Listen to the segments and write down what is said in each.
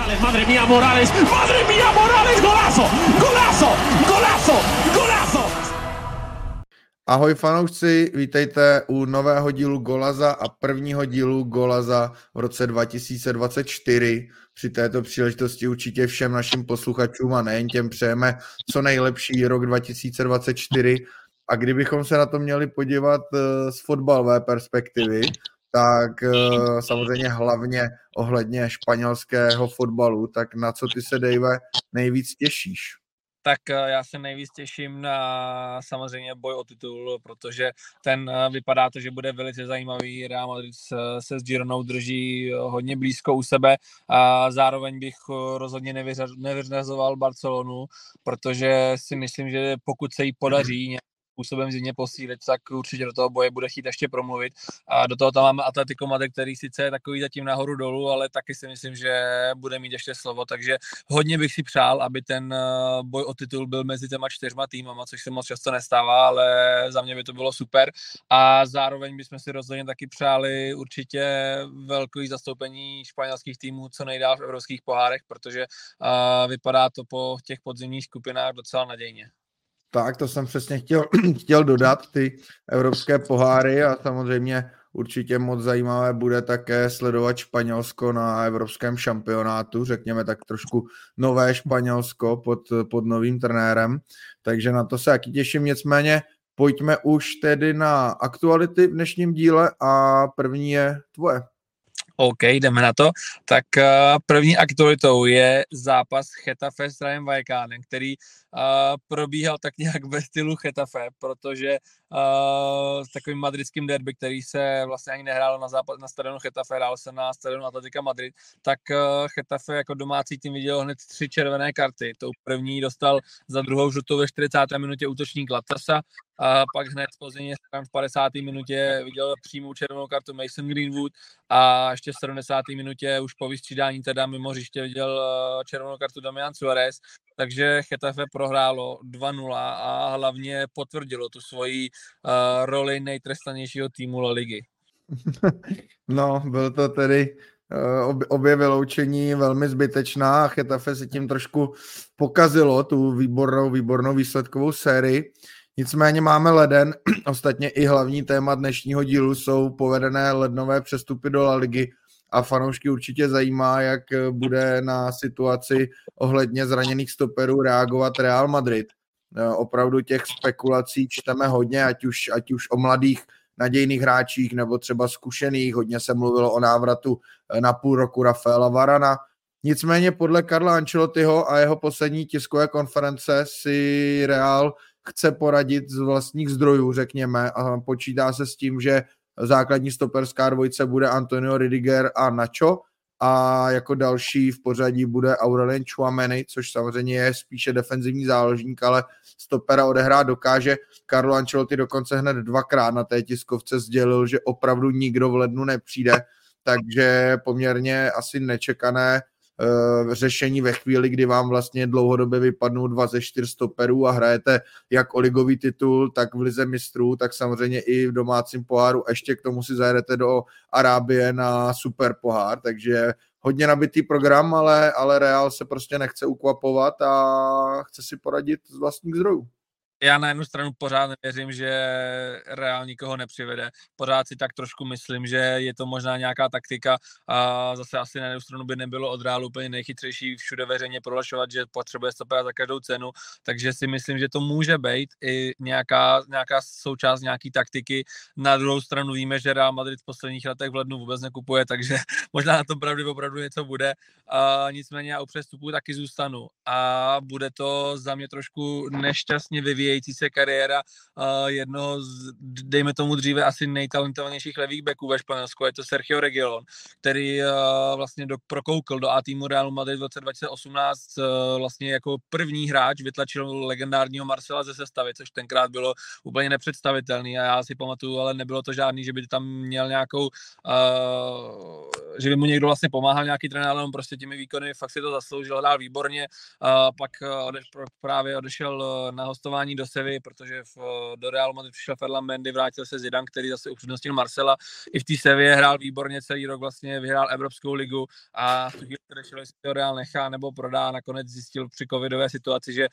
Morales, madre mía, Morales, madre mía, Morales, golazo, golazo, golazo, golazo. Ahoj fanoušci, vítejte u nového dílu Golaza a prvního dílu Golaza v roce 2024. Při této příležitosti určitě všem našim posluchačům a nejen těm přejeme co nejlepší rok 2024. A kdybychom se na to měli podívat eh, z fotbalové perspektivy, tak eh, samozřejmě hlavně ohledně španělského fotbalu, tak na co ty se, Dave, nejvíc těšíš? tak eh, já se nejvíc těším na samozřejmě boj o titul, protože ten eh, vypadá to, že bude velice zajímavý. Real Madrid se s Gironou drží hodně blízko u sebe a zároveň bych rozhodně nevyřazoval Barcelonu, protože si myslím, že pokud se jí podaří způsobem zimně posílit, tak určitě do toho boje bude chtít ještě promluvit. A do toho tam máme Atletico Madrid, který sice je takový zatím nahoru dolů, ale taky si myslím, že bude mít ještě slovo, takže hodně bych si přál, aby ten eh, boj o titul byl mezi těma čtyřma týmama, což se moc často nestává, ale za mě by to bylo super. A zároveň bychom si rozhodně taky přáli určitě velký zastoupení španělských týmů co nejdál v evropských pohárech, protože uh, vypadá to po těch podzimních skupinách docela nadějně. Tak, to jsem přesně chtěl, chtěl dodat, ty evropské poháry a samozřejmě určitě moc zajímavé bude také sledovat Španělsko na evropském šampionátu, řekněme tak trošku nové Španělsko pod, pod novým trenérem, takže na to se jaký těším, nicméně pojďme už tedy na aktuality v dnešním díle a první je tvoje. OK, jdeme na to. Tak uh, první aktualitou je zápas Chetafe s Rajem Vajekánem, který probíhal tak nějak ve stylu Chetafe, protože uh, s takovým madridským derby, který se vlastně ani nehrál na, západ, na stadionu Chetafe, hrál se na stadionu Atletica Madrid, tak uh, Chetafe jako domácí tým viděl hned tři červené karty. Tou první dostal za druhou žlutou ve 40. minutě útočník Latasa, a pak hned později v 50. minutě viděl přímou červenou kartu Mason Greenwood a ještě v 70. minutě už po vystřídání teda mimo viděl červenou kartu Damian Suarez, takže Chetafe prohrálo 2-0 a hlavně potvrdilo tu svoji uh, roli nejtrestanějšího týmu La Ligy. No, byl to tedy uh, obě vyloučení velmi zbytečná a Chetafe si tím trošku pokazilo tu výbornou, výbornou výsledkovou sérii. Nicméně máme leden, ostatně i hlavní téma dnešního dílu jsou povedené lednové přestupy do La Ligy a fanoušky určitě zajímá, jak bude na situaci ohledně zraněných stoperů reagovat Real Madrid. E, opravdu těch spekulací čteme hodně, ať už, ať už o mladých nadějných hráčích nebo třeba zkušených. Hodně se mluvilo o návratu e, na půl roku Rafaela Varana. Nicméně podle Karla Ancelottiho a jeho poslední tiskové konference si Real chce poradit z vlastních zdrojů, řekněme, a počítá se s tím, že základní stoperská dvojce bude Antonio Ridiger a Nacho a jako další v pořadí bude Aurelien Chouameni, což samozřejmě je spíše defenzivní záložník, ale stopera odehrát dokáže. Carlo Ancelotti dokonce hned dvakrát na té tiskovce sdělil, že opravdu nikdo v lednu nepřijde, takže poměrně asi nečekané řešení ve chvíli, kdy vám vlastně dlouhodobě vypadnou dva ze čtyř stoperů a hrajete jak o ligový titul, tak v lize mistrů, tak samozřejmě i v domácím poháru. Ještě k tomu si zajedete do Arábie na super pohár, takže hodně nabitý program, ale, ale Real se prostě nechce ukvapovat a chce si poradit z vlastních zdrojů já na jednu stranu pořád nevěřím, že Real nikoho nepřivede. Pořád si tak trošku myslím, že je to možná nějaká taktika a zase asi na jednu stranu by nebylo od Realu úplně nejchytřejší všude veřejně prohlašovat, že potřebuje stopera za každou cenu, takže si myslím, že to může být i nějaká, nějaká součást nějaký taktiky. Na druhou stranu víme, že Real Madrid v posledních letech v lednu vůbec nekupuje, takže možná na tom pravdy opravdu něco bude. A nicméně já u přestupu taky zůstanu a bude to za mě trošku nešťastně vyvíjet vyvíjející se kariéra uh, jednoho z, dejme tomu dříve asi nejtalentovanějších levých backů ve Španělsku, je to Sergio Reguilon, který uh, vlastně do, prokoukl do A týmu Realu Madrid v roce 2018 uh, vlastně jako první hráč vytlačil legendárního Marcela ze sestavy, což tenkrát bylo úplně nepředstavitelný. A já si pamatuju, ale nebylo to žádný, že by tam měl nějakou, uh, že by mu někdo vlastně pomáhal nějaký trenér, ale on prostě těmi výkony fakt si to zasloužil, hrál výborně, uh, pak odeš, právě odešel na hostování Sevy, protože v, do Real Madrid přišel Ferland Mendy, vrátil se Zidane, který zase upřednostnil Marcela. I v té Sevě hrál výborně celý rok, vlastně vyhrál Evropskou ligu a v tu chvíli řešil, jestli to Real nechá nebo prodá. Nakonec zjistil při covidové situaci, že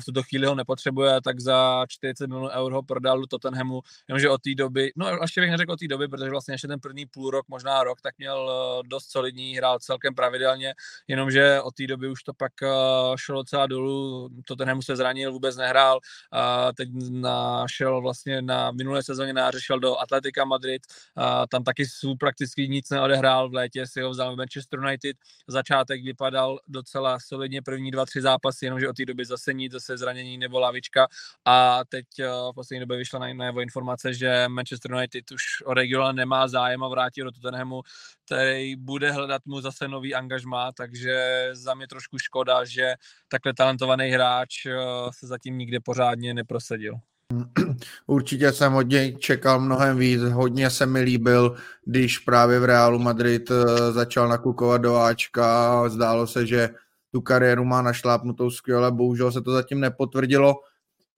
v tuto chvíli ho nepotřebuje, tak za 40 milionů eur ho prodal do Tottenhamu, jenomže od té doby, no ještě bych neřekl od té doby, protože vlastně ještě ten první půl rok, možná rok, tak měl eh, dost solidní, hrál celkem pravidelně, jenomže od té doby už to pak eh, šlo docela dolů, Tottenhamu se zranil, vůbec nehrál, a teď našel vlastně na minulé sezóně nářešel do Atletika Madrid, a tam taky svůj prakticky nic neodehrál, v létě si ho vzal Manchester United, začátek vypadal docela solidně první dva, tři zápasy, jenomže od té doby zase nic, zase zranění nebo lavička. A teď eh, v poslední době vyšla na, na informace, že Manchester United už o Regiola nemá zájem a vrátí do Tottenhamu, který bude hledat mu zase nový angažmá, takže za mě trošku škoda, že takhle talentovaný hráč eh, se zatím nikde pořádně neprosadil. Určitě jsem hodně čekal mnohem víc, hodně se mi líbil, když právě v Realu Madrid eh, začal nakukovat do Ačka, zdálo se, že tu kariéru má našlápnutou skvěle, bohužel se to zatím nepotvrdilo.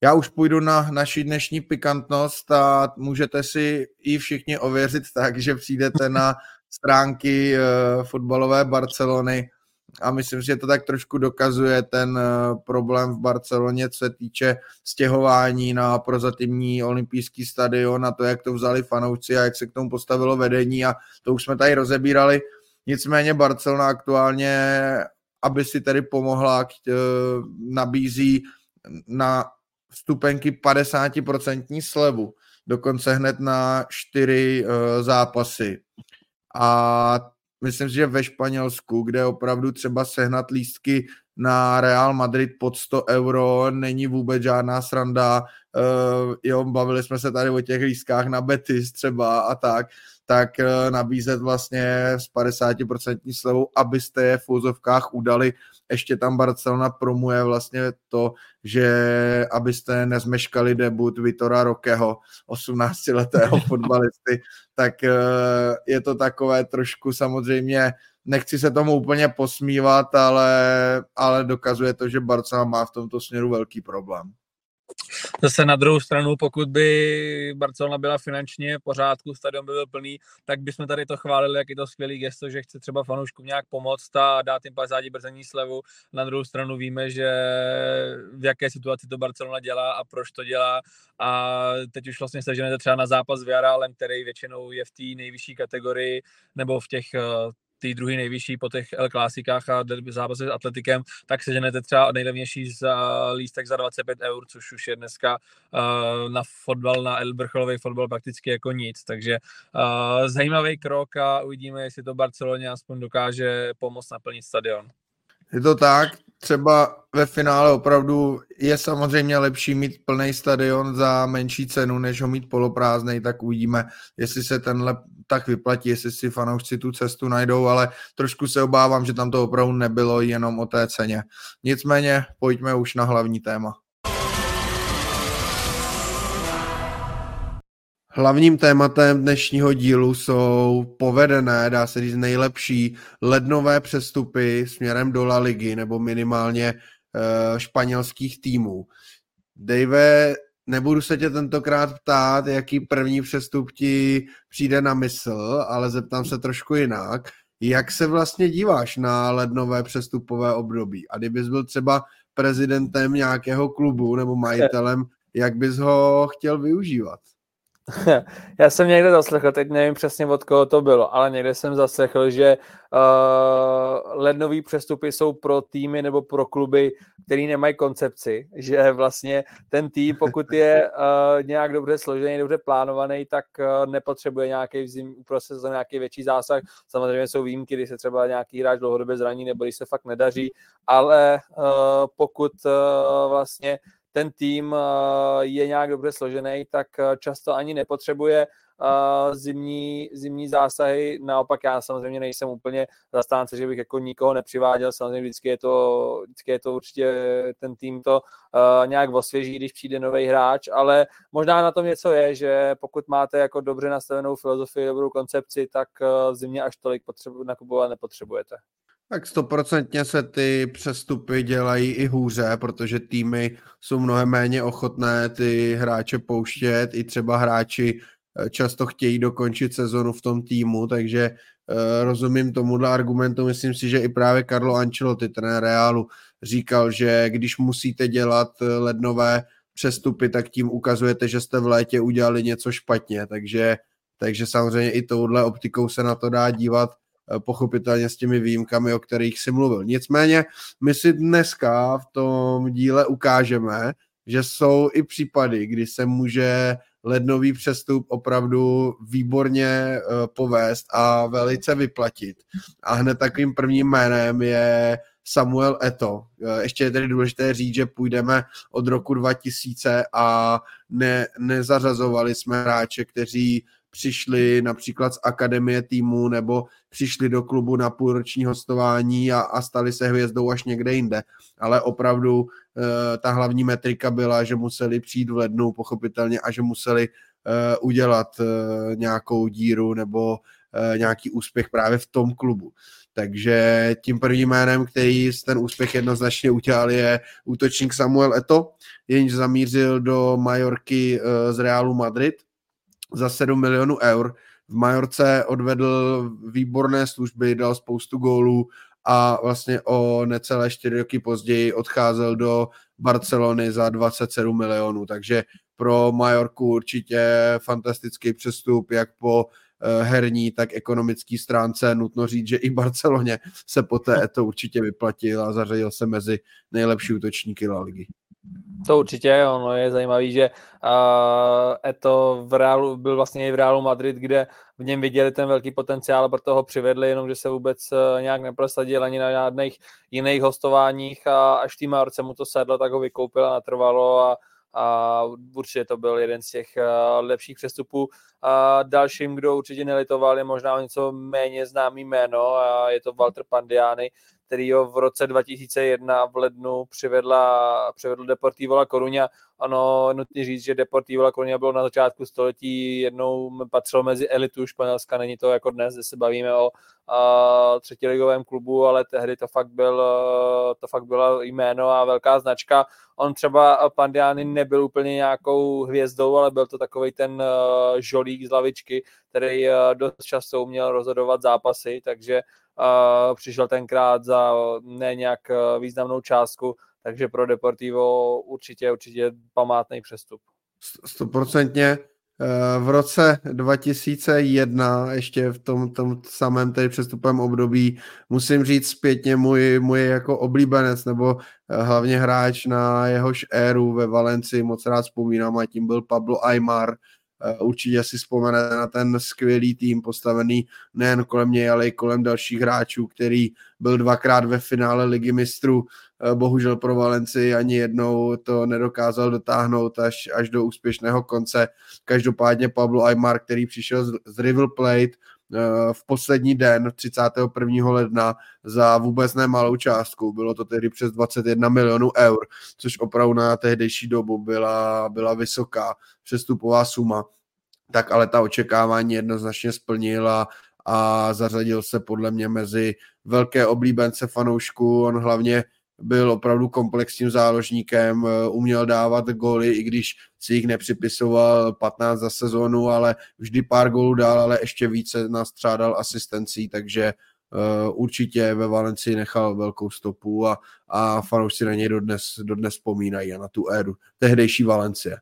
Já už půjdu na naši dnešní pikantnost a můžete si ji všichni ověřit tak, že přijdete na stránky uh, fotbalové Barcelony a myslím, že to tak trošku dokazuje ten uh, problém v Barceloně, co se týče stěhování na prozatímní olympijský stadion a to, jak to vzali fanoušci a jak se k tomu postavilo vedení a to už jsme tady rozebírali. Nicméně Barcelona aktuálně, aby si tedy pomohla, uh, nabízí na vstupenky 50% slevu, dokonce hned na čtyři uh, zápasy. A myslím si, že ve Španělsku, kde opravdu třeba sehnat lístky na Real Madrid pod 100 euro není vůbec žádná sranda. Uh, jo, bavili jsme se tady o těch lístkách na Betis třeba a tak, tak uh, nabízet vlastně s 50% slevou, abyste je v úzovkách udali ještě tam Barcelona promuje vlastně to, že abyste nezmeškali debut Vitora Rokeho, 18-letého fotbalisty, tak eh, je to takové trošku samozřejmě, nechci se tomu úplně posmívat, ale, ale dokazuje to, že Barcelona má v tomto směru velký problém. Zase na druhou stranu, pokud by Barcelona byla finančně v pořádku, stadion by byl plný, tak bychom tady to chválili, jak je to skvělý gesto, že chce třeba fanouškům nějak pomoct a dát jim 50 brzení slevu. Na druhou stranu víme, že v jaké situaci to Barcelona dělá a proč to dělá. A teď už vlastně se třeba na zápas s Villarrealem, který většinou je v té nejvyšší kategorii nebo v těch ty druhý nejvyšší po těch L klasikách a zápasech s Atletikem, tak seženete třeba nejlevnější za lístek za 25 eur, což už je dneska uh, na fotbal, na L vrcholový fotbal prakticky jako nic. Takže uh, zajímavý krok a uvidíme, jestli to Barceloně aspoň dokáže pomoct naplnit stadion. Je to tak, třeba ve finále opravdu je samozřejmě lepší mít plný stadion za menší cenu, než ho mít poloprázdnej, tak uvidíme, jestli se tenhle tak vyplatí, jestli si fanoušci tu cestu najdou, ale trošku se obávám, že tam to opravdu nebylo jenom o té ceně. Nicméně pojďme už na hlavní téma. Hlavním tématem dnešního dílu jsou povedené, dá se říct nejlepší lednové přestupy směrem do La Ligy nebo minimálně uh, španělských týmů. Dave, nebudu se tě tentokrát ptát, jaký první přestup ti přijde na mysl, ale zeptám se trošku jinak. Jak se vlastně díváš na lednové přestupové období? A kdybys byl třeba prezidentem nějakého klubu nebo majitelem, jak bys ho chtěl využívat? Já jsem někde zaslechl, teď nevím přesně od koho to bylo, ale někde jsem zaslechl, že uh, lednový přestupy jsou pro týmy nebo pro kluby, který nemají koncepci, že vlastně ten tým, pokud je uh, nějak dobře složený, dobře plánovaný, tak uh, nepotřebuje nějaký zim, uprostřed za nějaký větší zásah. Samozřejmě jsou výjimky, kdy se třeba nějaký hráč dlouhodobě zraní nebo když se fakt nedaří, ale uh, pokud uh, vlastně ten tým eh, je nějak dobře složený, tak eh, často ani nepotřebuje eh, zimní, zimní zásahy. Naopak já samozřejmě nejsem úplně zastánce, že bych jako nikoho nepřiváděl. Samozřejmě vždycky je to, vždycky je to určitě ten tým to nějak osvěží, když přijde nový hráč, ale možná na tom něco je, že pokud máte jako dobře nastavenou filozofii, dobrou koncepci, tak zimně až tolik potřebu, nakupovat nepotřebujete. Tak stoprocentně se ty přestupy dělají i hůře, protože týmy jsou mnohem méně ochotné ty hráče pouštět. I třeba hráči eh, často chtějí dokončit sezonu v tom týmu, takže uh, rozumím tomuhle argumentu. Myslím si, že i právě Carlo Ancelotti, ten Realu, říkal, že když musíte dělat eh, lednové přestupy, tak tím ukazujete, že jste v létě udělali něco špatně. Takže, takže samozřejmě i touhle optikou se na to dá dívat Eh, pochopitelně s těmi výjimkami, o kterých si mluvil. Nicméně my si dneska v tom díle ukážeme, že jsou i případy, kdy se může lednový přestup opravdu výborně eh, povést a velice vyplatit. A hned takovým prvním jménem je Samuel Eto. Eh, ještě je tedy důležité říct, že půjdeme od roku 2000 a ne, nezařazovali jsme hráče, kteří přišli například z akademie týmu nebo přišli do klubu na půlroční hostování a, a stali se hvězdou až někde jinde. Ale opravdu e, ta hlavní metrika byla, že museli přijít v lednu pochopitelně a že museli e, udělat e, nějakou díru nebo e, nějaký úspěch právě v tom klubu. Takže tím prvním jménem, který ten úspěch jednoznačně udělal, je útočník Samuel Eto, jenž zamířil do Majorky z Realu Madrid za 7 milionů eur. V Majorce odvedl výborné služby, dal spoustu gólů a vlastně o necelé čtyři roky později odcházel do Barcelony za 27 milionů, takže pro Majorku určitě fantastický přestup, jak po eh, herní, tak ekonomický stránce. Nutno říct, že i Barceloně se poté to určitě vyplatil a zařadil se mezi nejlepší útočníky La Ligy. To určitě, ono je zajímavý, že uh, Eto v Realu, byl vlastně i v Realu Madrid, kde v něm viděli ten velký potenciál, proto ho přivedli, jenom že se vůbec uh, nějak neprosadil ani na žádných jiných hostováních a až tým Majorce mu to sedlo, tak ho vykoupil a natrvalo a, a určitě to byl jeden z těch uh, lepších přestupů. A dalším, kdo určitě nelitoval, je možná něco méně známý jméno a je to Walter Pandiani, který ho v roce 2001 v lednu přivedla, přivedl Deportivo La Coruña. Ano, nutně říct, že Deportivo La Coruña bylo na začátku století jednou patřilo mezi elitu Španělska, není to jako dnes, kde se bavíme o a, třetiligovém klubu, ale tehdy to fakt, byl, to fakt byla jméno a velká značka. On třeba Pandiani nebyl úplně nějakou hvězdou, ale byl to takový ten uh, žolík z lavičky, který uh, dost často uměl rozhodovat zápasy, takže přišel tenkrát za ne nějak e, významnou částku, takže pro Deportivo určitě, určitě památný přestup. Stoprocentně. E, v roce 2001, ještě v tom, tom samém tady přestupem období, musím říct zpětně můj, můj jako oblíbenec, nebo e, hlavně hráč na jehož éru ve Valenci, moc rád vzpomínám, a tím byl Pablo Aymar, určitě si vzpomene na ten skvělý tým postavený nejen kolem něj, ale i kolem dalších hráčů, který byl dvakrát ve finále ligy mistrů. Eh, bohužel pro Valenci ani jednou to nedokázal dotáhnout až, až do úspěšného konce. Každopádně Pablo Aymar, který přišel z, z River Plate, Eh, v poslední den 31. ledna za vůbec nemalou částku. Bylo to tedy přes 21 milionů eur, což opravdu na tehdejší dobu byla, byla vysoká přestupová suma. Tak ale ta očekávání jednoznačně splnila a zařadil se podle mě mezi velké oblíbence fanoušků. On hlavně byl opravdu komplexním záložníkem, eh, uměl dávat góly, i když si jich nepřipisoval 15 za sezonu, ale vždy pár gólů dál, ale ještě více nastřádal asistencí, takže uh, určitě ve Valencii nechal velkou stopu a, a fanoušci na něj dodnes, dodnes vzpomínají a na tu éru tehdejší Valencie.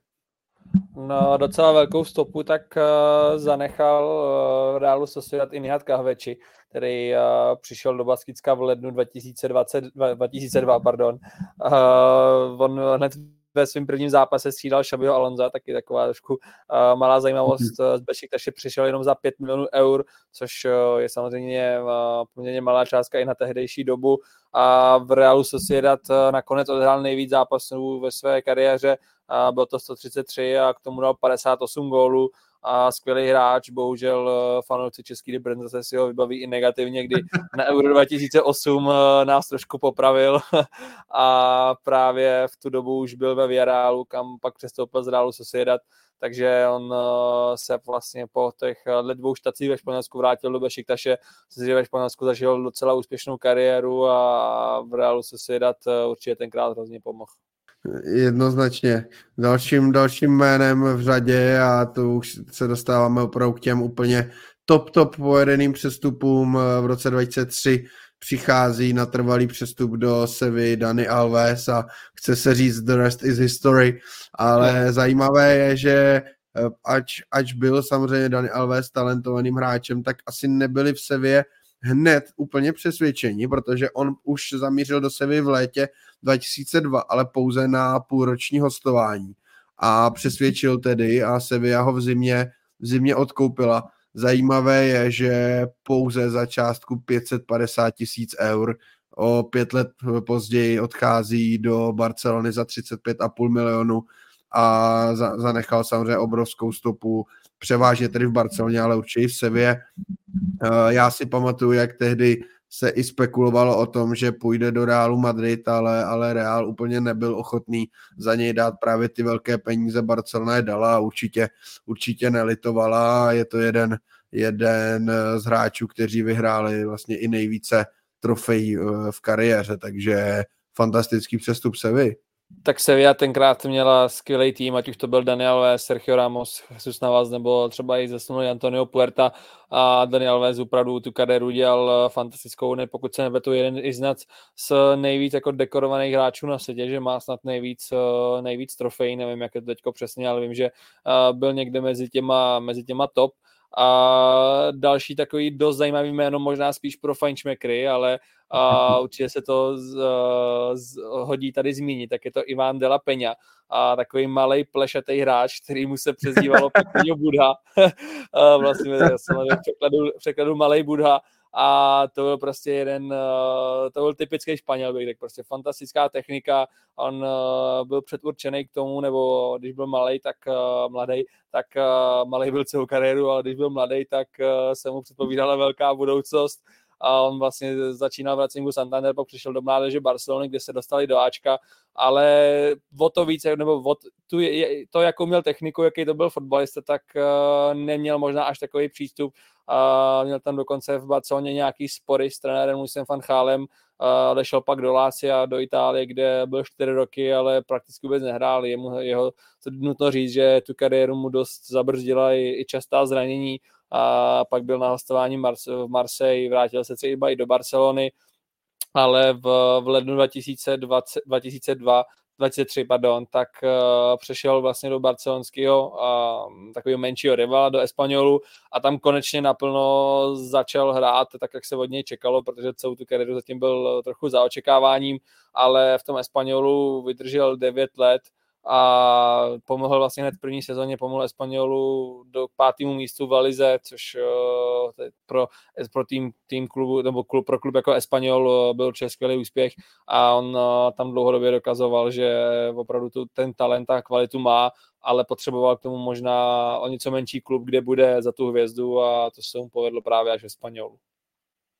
No, docela velkou stopu tak uh, zanechal uh, Realu Sociedad i Nihat Kahveči, který uh, přišel do Baskicka v lednu 2020, 2002. Pardon. Uh, on hned ve svém prvním zápase střídal Šabiho Alonza, taky taková trošku uh, malá zajímavost. Mhm. Z Bešiktaše přišel jenom za 5 milionů eur, což uh, je samozřejmě uh, poměrně malá částka i na tehdejší dobu. A v Realu Sociedad uh, nakonec odhrál nejvíc zápasů ve své kariéře, a byl to 133 a k tomu dal 58 gólů a skvělý hráč, bohužel fanoušci Český reprezentace si ho vybaví i negativně, kdy na Euro 2008 nás trošku popravil. A právě v tu dobu už byl ve Villarealu, kam pak přestoupil z Realu Sociedad, takže on se vlastně po těch dvou štacích ve Španělsku vrátil do Bešiktaše, že ve Španělsku zažil docela úspěšnou kariéru a v Realu Sociedad určitě tenkrát hrozně pomohl. Jednoznačně. Dalším, dalším jménem v řadě a to už se dostáváme opravdu k těm úplně top, top pojedeným přestupům v roce 2003 přichází na trvalý přestup do Sevy Dani Alves a chce se říct the rest is history, ale no. zajímavé je, že eh, ač, ač byl samozřejmě Dani Alves talentovaným hráčem, tak asi nebyli v Sevě hned úplně přesvědčení, protože on už zamířil do Sevy v létě 2002, ale pouze na půlroční hostování a přesvědčil tedy a Sevilla ho v zimě, v zimě odkoupila. Zajímavé je, že pouze za částku 550 tisíc eur o pět let později odchází do Barcelony za 35,5 milionu a zanechal samozřejmě obrovskou stopu, převážně tedy v Barceloně, ale určitě i v Sevě. Eh, já si pamatuju, jak tehdy se i spekulovalo o tom, že půjde do Realu Madrid, ale, ale Real úplně nebyl ochotný za něj dát právě ty velké peníze. Barcelona je dala a určitě, určitě nelitovala. Je to jeden, jeden z hráčů, kteří vyhráli vlastně i nejvíce trofejí eh, v kariéře, takže fantastický přestup se vy tak Sevilla tenkrát měla skvělý tým, ať už to byl Daniel Alves, Sergio Ramos, Jesus Navas, nebo třeba i zesnulý Antonio Puerta. A Daniel Alves opravdu tu kariéru dělal fantastickou, ne, pokud se nebetu jeden i znat z nejvíc jako dekorovaných hráčů na světě, že má snad nejvíc, nejvíc trofejí, nevím jak je to teďko přesně, ale vím, že byl někde mezi těma, mezi těma top a další takový dost zajímavý jméno, možná spíš pro fajnšmekry, ale a určitě se to z, z, hodí tady zmínit, tak je to Ivan de la Peña, a takový malý plešatý hráč, který mu se přezdívalo Pequeño Budha, vlastně v překladu, v překladu malý Budha, a to byl prostě jeden, to byl typický Španěl, bych řekl, prostě fantastická technika, on byl předurčený k tomu, nebo když byl malý, tak mladý, tak malý byl celou kariéru, ale když byl mladý, tak se mu předpovídala velká budoucnost, a on vlastně začínal v Racingu Santander, pak přišel do mládeže Barcelony, kde se dostali do Ačka, ale o to více, nebo o tu, to, jakou měl techniku, jaký to byl fotbalista, tak uh, neměl možná až takový přístup. Uh, měl tam dokonce v Barceloně nějaký spory s trenérem Lucem van Chálem, uh, šel pak do Lácia, do Itálie, kde byl 4 roky, ale prakticky vůbec nehrál. Jemu, jeho, to nutno říct, že tu kariéru mu dost zabrzdila i, i častá zranění, a pak byl na hostování v Marseille, vrátil se třeba i do Barcelony, ale v, v lednu 2020, 2002 23, pardon, tak uh, přešel vlastně do barcelonského uh, takového menšího rivala, do Espanolu a tam konečně naplno začal hrát tak, jak se od něj čekalo, protože celou tu kariéru zatím byl trochu za očekáváním, ale v tom Espanolu vydržel 9 let a pomohl vlastně hned v první sezóně, pomohl Espanolu do pátému místu v Lize, což uh, pro, pro tým, tým klubu, nebo klub, pro klub jako Espanol uh, byl určitě skvělý úspěch a on uh, tam dlouhodobě dokazoval, že opravdu tu, ten talent a kvalitu má, ale potřeboval k tomu možná o něco menší klub, kde bude za tu hvězdu a to se mu povedlo právě až Espanolu.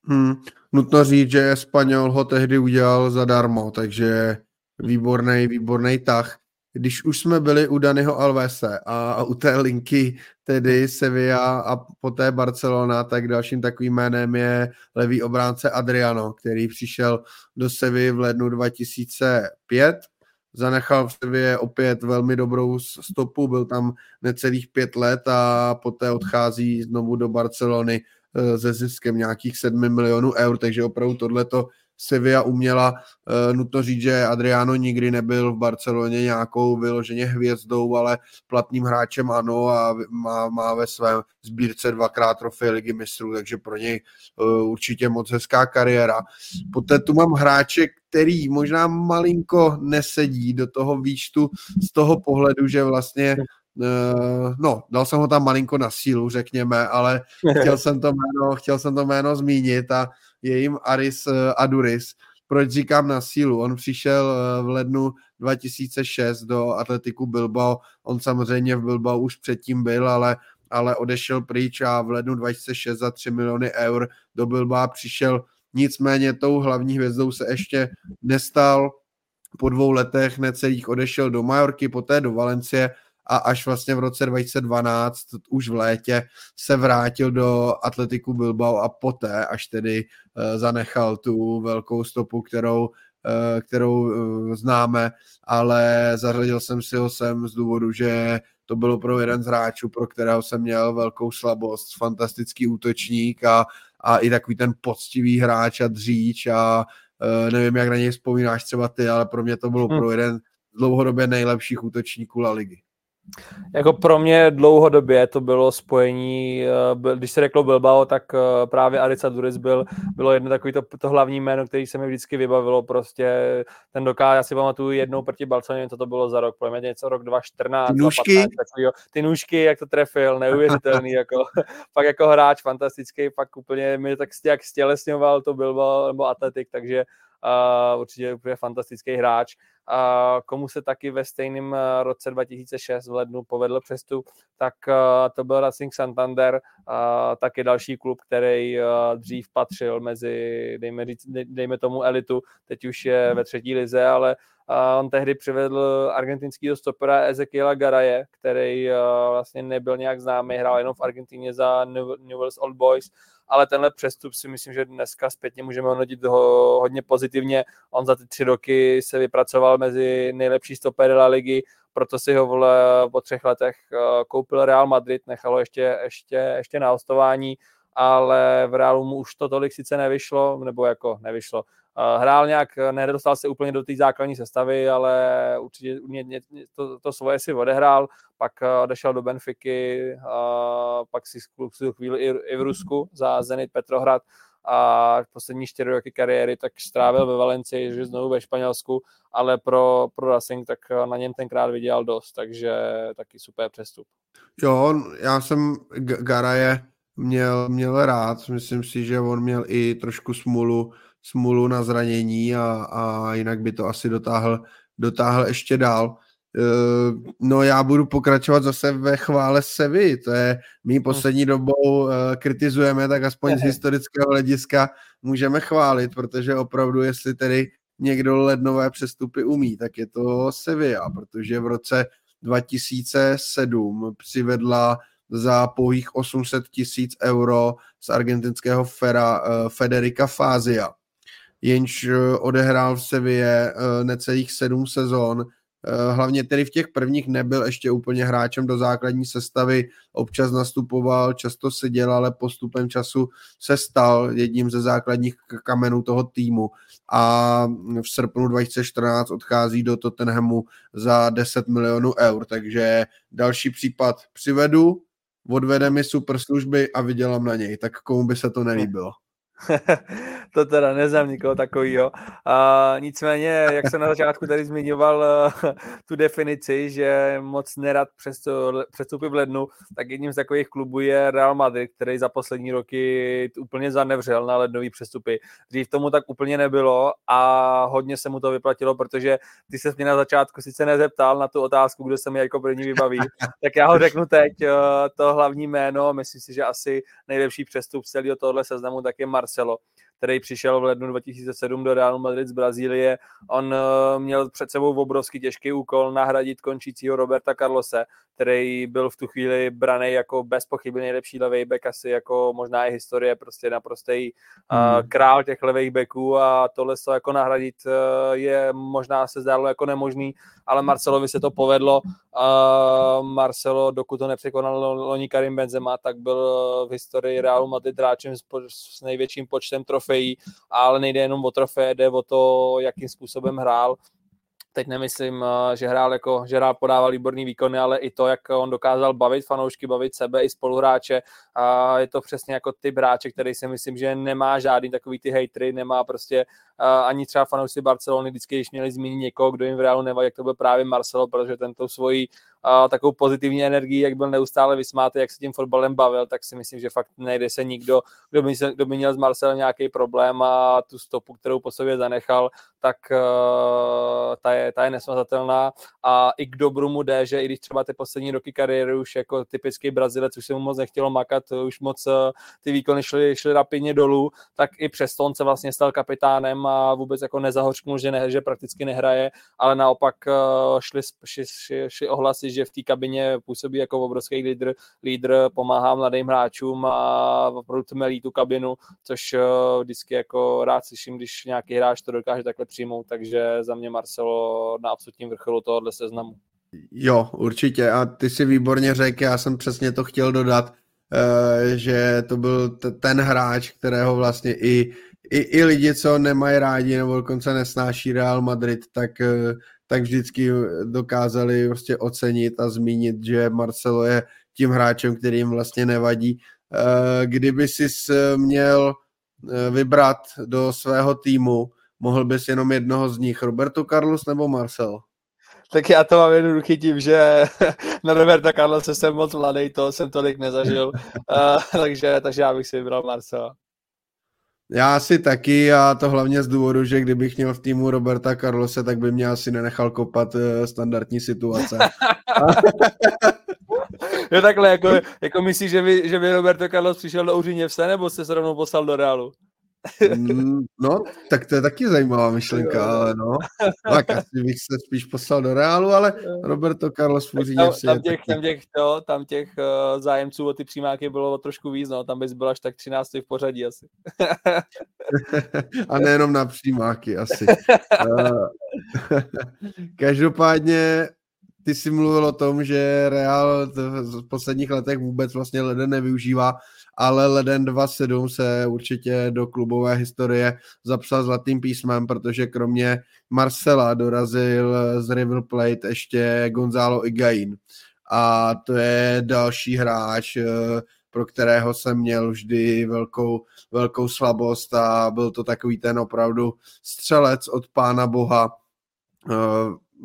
Hmm. Nutno říct, že Espanol ho tehdy udělal zadarmo, takže výborný, výborný tah když už jsme byli u Daniho Alvese a u té linky tedy Sevilla a poté Barcelona, tak dalším takovým jménem je levý obránce Adriano, který přišel do Sevy v lednu 2005. Zanechal v Sevě opět velmi dobrou stopu, byl tam necelých pět let a poté odchází znovu do Barcelony eh, se ziskem nějakých 7 milionů eur, takže opravdu tohleto Sevilla uměla. Uh, nutno říct, že Adriano nikdy nebyl v Barceloně nějakou vyloženě hvězdou, ale platným hráčem ano a má, má ve svém sbírce dvakrát trofej ligy mistrů, takže pro něj uh, určitě moc hezká kariéra. Poté tu mám hráče, který možná malinko nesedí do toho výčtu z toho pohledu, že vlastně Uh, no, dal jsem ho tam malinko na sílu, řekněme, ale chtěl jsem to jméno, chtěl jsem to jméno zmínit a je jim Aris eh, Aduris. Proč říkám na sílu? On přišel eh, v lednu 2006 do Atletiku Bilbao. On samozřejmě v Bilbao už předtím byl, ale ale odešel pryč a v lednu 2006 za 3 miliony eur do Bilba přišel. Nicméně tou hlavní hvězdou se ještě nestal. Po dvou letech necelých odešel do Majorky, poté do Valencie a až vlastně v roce 2012, už v létě, se vrátil do Atletiku Bilbao a poté až tedy uh, zanechal tu velkou stopu, kterou, uh, kterou uh, známe, ale zařadil jsem si ho sem z důvodu, že to bylo pro jeden z hráčů, pro kterého jsem měl velkou slabost, fantastický útočník a, a i takový ten poctivý hráč a dříč a nevím, jak na něj vzpomínáš třeba ty, ale pro mě to bylo hmm. pro jeden dlouhodobě nejlepších útočníků La Ligy. Jako pro mě dlouhodobě to bylo spojení, eh, když se řeklo Bilbao, tak eh, právě Arica Duriz byl, bylo jedno takový to, to hlavní jméno, který se mi vždycky vybavilo, prostě ten doká, já si pamatuju jednou proti Barceloně, co to bylo za rok, pojďme něco rok 2014, ty nůžky, 2015, ty nůžky, jak to trefil, neuvěřitelný, jako, fakt jako hráč fantastický, fakt úplně mi tak jak stělesňoval to Bilbao nebo Atletik, takže určitě úplně fantastický hráč. A komu se taky ve stejném eh, roce 2006 v lednu povedl přestup, tak eh, to byl Racing Santander, taky další klub, který eh, dřív patřil mezi, dejme, dejme tomu elitu, teď už je ve třetí lize, ale on tehdy přivedl argentinského stopera Ezekiela Garaje, který vlastně nebyl nějak známý, hrál jenom v Argentině za Newell's Old Boys ale tenhle přestup si myslím, že dneska zpětně můžeme hodnotit ho, hodně pozitivně. On za ty tři roky se vypracoval mezi nejlepší stopery La ligy, proto si ho vole, po třech letech eh, koupil Real Madrid, nechalo ještě, ještě, ještě na hostování, ale v Realu mu už to tolik sice nevyšlo, nebo jako nevyšlo. Eh, hrál nějak, nedostal se úplně do té základní sestavy, ale určitě to, to svoje si odehrál, pak eh, odešel do Benfiky, pak si chvíli i, v Rusku za Zenit Petrohrad a poslední čtyři roky kariéry tak strávil ve Valencii, že znovu ve Španělsku, ale pro, pro Racing tak eh, na něm tenkrát vydělal dost, takže taky super přestup. Jo, já jsem Garaje měl, měl rád, myslím si, že on měl i trošku smůlu, smůlu na zranění a, a jinak by to asi dotáhl, dotáhl ještě dál. Uh, no já budu pokračovat zase ve chvále Sevy, to je my hm. poslední dobou uh, kritizujeme, tak aspoň z historického hlediska můžeme chválit, protože opravdu jestli tedy někdo lednové přestupy umí, tak je to Sevilla, protože v roce 2007 přivedla za pouhých 800 tisíc euro z argentinského fera uh, Federica Fázia jenž eh, odehrál v Sevě eh, necelých sedm sezon. Eh, hlavně tedy v těch prvních nebyl ještě úplně hráčem do základní sestavy, občas nastupoval, často seděl, ale postupem času se stal jedním ze základních kamenů toho týmu. A v srpnu 2014 odchází do Tottenhamu za 10 milionů eur, takže další případ přivedu, odvede mi super služby a vydělám na něj, tak komu by se to nelíbilo. to teda neznám nikoho takového. A nicméně, jak jsem na začátku tady zmiňoval uh, tu definici, že moc nerad přestupy v lednu, tak jedním z takových klubů je Real Madrid, který za poslední roky úplně zanevřel na lednový přestupy. Dřív tomu tak úplně nebylo a hodně se mu to vyplatilo, protože ty se mě na začátku sice nezeptal na tu otázku, kdo se mi jako první vybaví, tak já ho řeknu teď. Uh, to hlavní jméno, myslím si, že asi nejlepší přestup z celého tohle seznamu, tak je Marcelo který přišel v lednu 2007 do Realu Madrid z Brazílie. On eh, měl před sebou obrovský těžký úkol nahradit končícího Roberta Carlose, který byl v tu chvíli braný jako bez pochyby nejlepší levý back asi jako možná i historie, prostě naprostý hmm. uh, král těch levých backů a tohle se jako nahradit uh, je možná se zdálo jako nemožný, ale Marcelovi se to povedlo. Marcelo, dokud to nepřekonal loni Karim Benzema, tak byl v historii Realu Madrid hráčem s, největším počtem trofejí, ale nejde jenom o trofeje, jde o to, jakým způsobem hrál. Teď nemyslím, eh, že hrál jako, že hrál podával výborný výkony, ale i to, jak on dokázal bavit fanoušky, bavit sebe i spoluhráče. A je to přesně jako ty hráče, který si myslím, že nemá žádný takový ty hejtry, nemá prostě uh, ani třeba fanoušci Barcelony vždycky, když měli zmínit někoho, kdo jim v reálu nevadí, jak to byl právě Marcelo, protože tento svojí a takovou pozitivní energii, jak byl neustále vysmátý, jak se tím fotbalem bavil, tak si myslím, že fakt nejde se nikdo, kdo by, se, kdo by měl s Marcelem nějaký problém a tu stopu, kterou po sobě zanechal, tak uh, ta, je, ta je nesmazatelná. A i k dobru mu jde, že i když třeba ty poslední roky kariéry už jako typický Brazilec, už se mu moc nechtělo makat, už moc uh, ty výkony šly, šly rapidně dolů, tak i přesto on se vlastně stal kapitánem a vůbec jako nezahořknul, že, ne, že prakticky nehraje, ale naopak šly, šly, šly, šly ohlasy, že v té kabině působí jako obrovský lídr, lídr, pomáhá mladým hráčům a opravdu tmelí tu kabinu, což uh, vždycky jako rád slyším, když nějaký hráč to dokáže takhle přijmout, takže za mě Marcelo na absolutním vrcholu tohohle seznamu. Jo, určitě a ty si výborně řekl, já jsem přesně to chtěl dodat, uh, že to byl ten hráč, kterého vlastně i, i, i lidi, co nemají rádi nebo dokonce nesnáší Real Madrid, tak, uh, tak vždycky dokázali prostě ocenit a zmínit, že Marcelo je tím hráčem, který jim vlastně nevadí. Uh, kdyby si měl vybrat do svého týmu, mohl bys jenom jednoho z nich, Roberto Carlos nebo Marcel? Tak já to mám jednoduchý tím, že na Roberta Carlos jsem moc mladý, to jsem tolik nezažil, uh, takže, takže já bych si vybral Marcela. Já si taky a to hlavně z důvodu, že kdybych měl v týmu Roberta Carlose, tak by mě asi nenechal kopat uh, standardní situace. jo takhle, jako, jako myslíš, že by, že by Roberto Carlos přišel do Uřiněvse, nebo se rovnou poslal do Realu? Mm, no, tak to je taky zajímavá myšlenka, ale no. Tak asi bych se spíš poslal do Reálu, ale Roberto Carlos v tam, tam, těch, tam těch, to, tam těch uh, zájemců o ty přímáky bylo trošku víc, no. Tam bys byl až tak 13 v pořadí asi. A nejenom na přímáky asi. Uh, každopádně ty jsi mluvil o tom, že Real v posledních letech vůbec vlastně leden nevyužívá ale leden 2.7 se určitě do klubové historie zapsal zlatým písmem, protože kromě Marcela dorazil z River Plate ještě Gonzalo Igain. A to je další hráč, eh, pro kterého jsem měl vždy velkou, velkou slabost a byl to takový ten opravdu střelec od pána boha eh,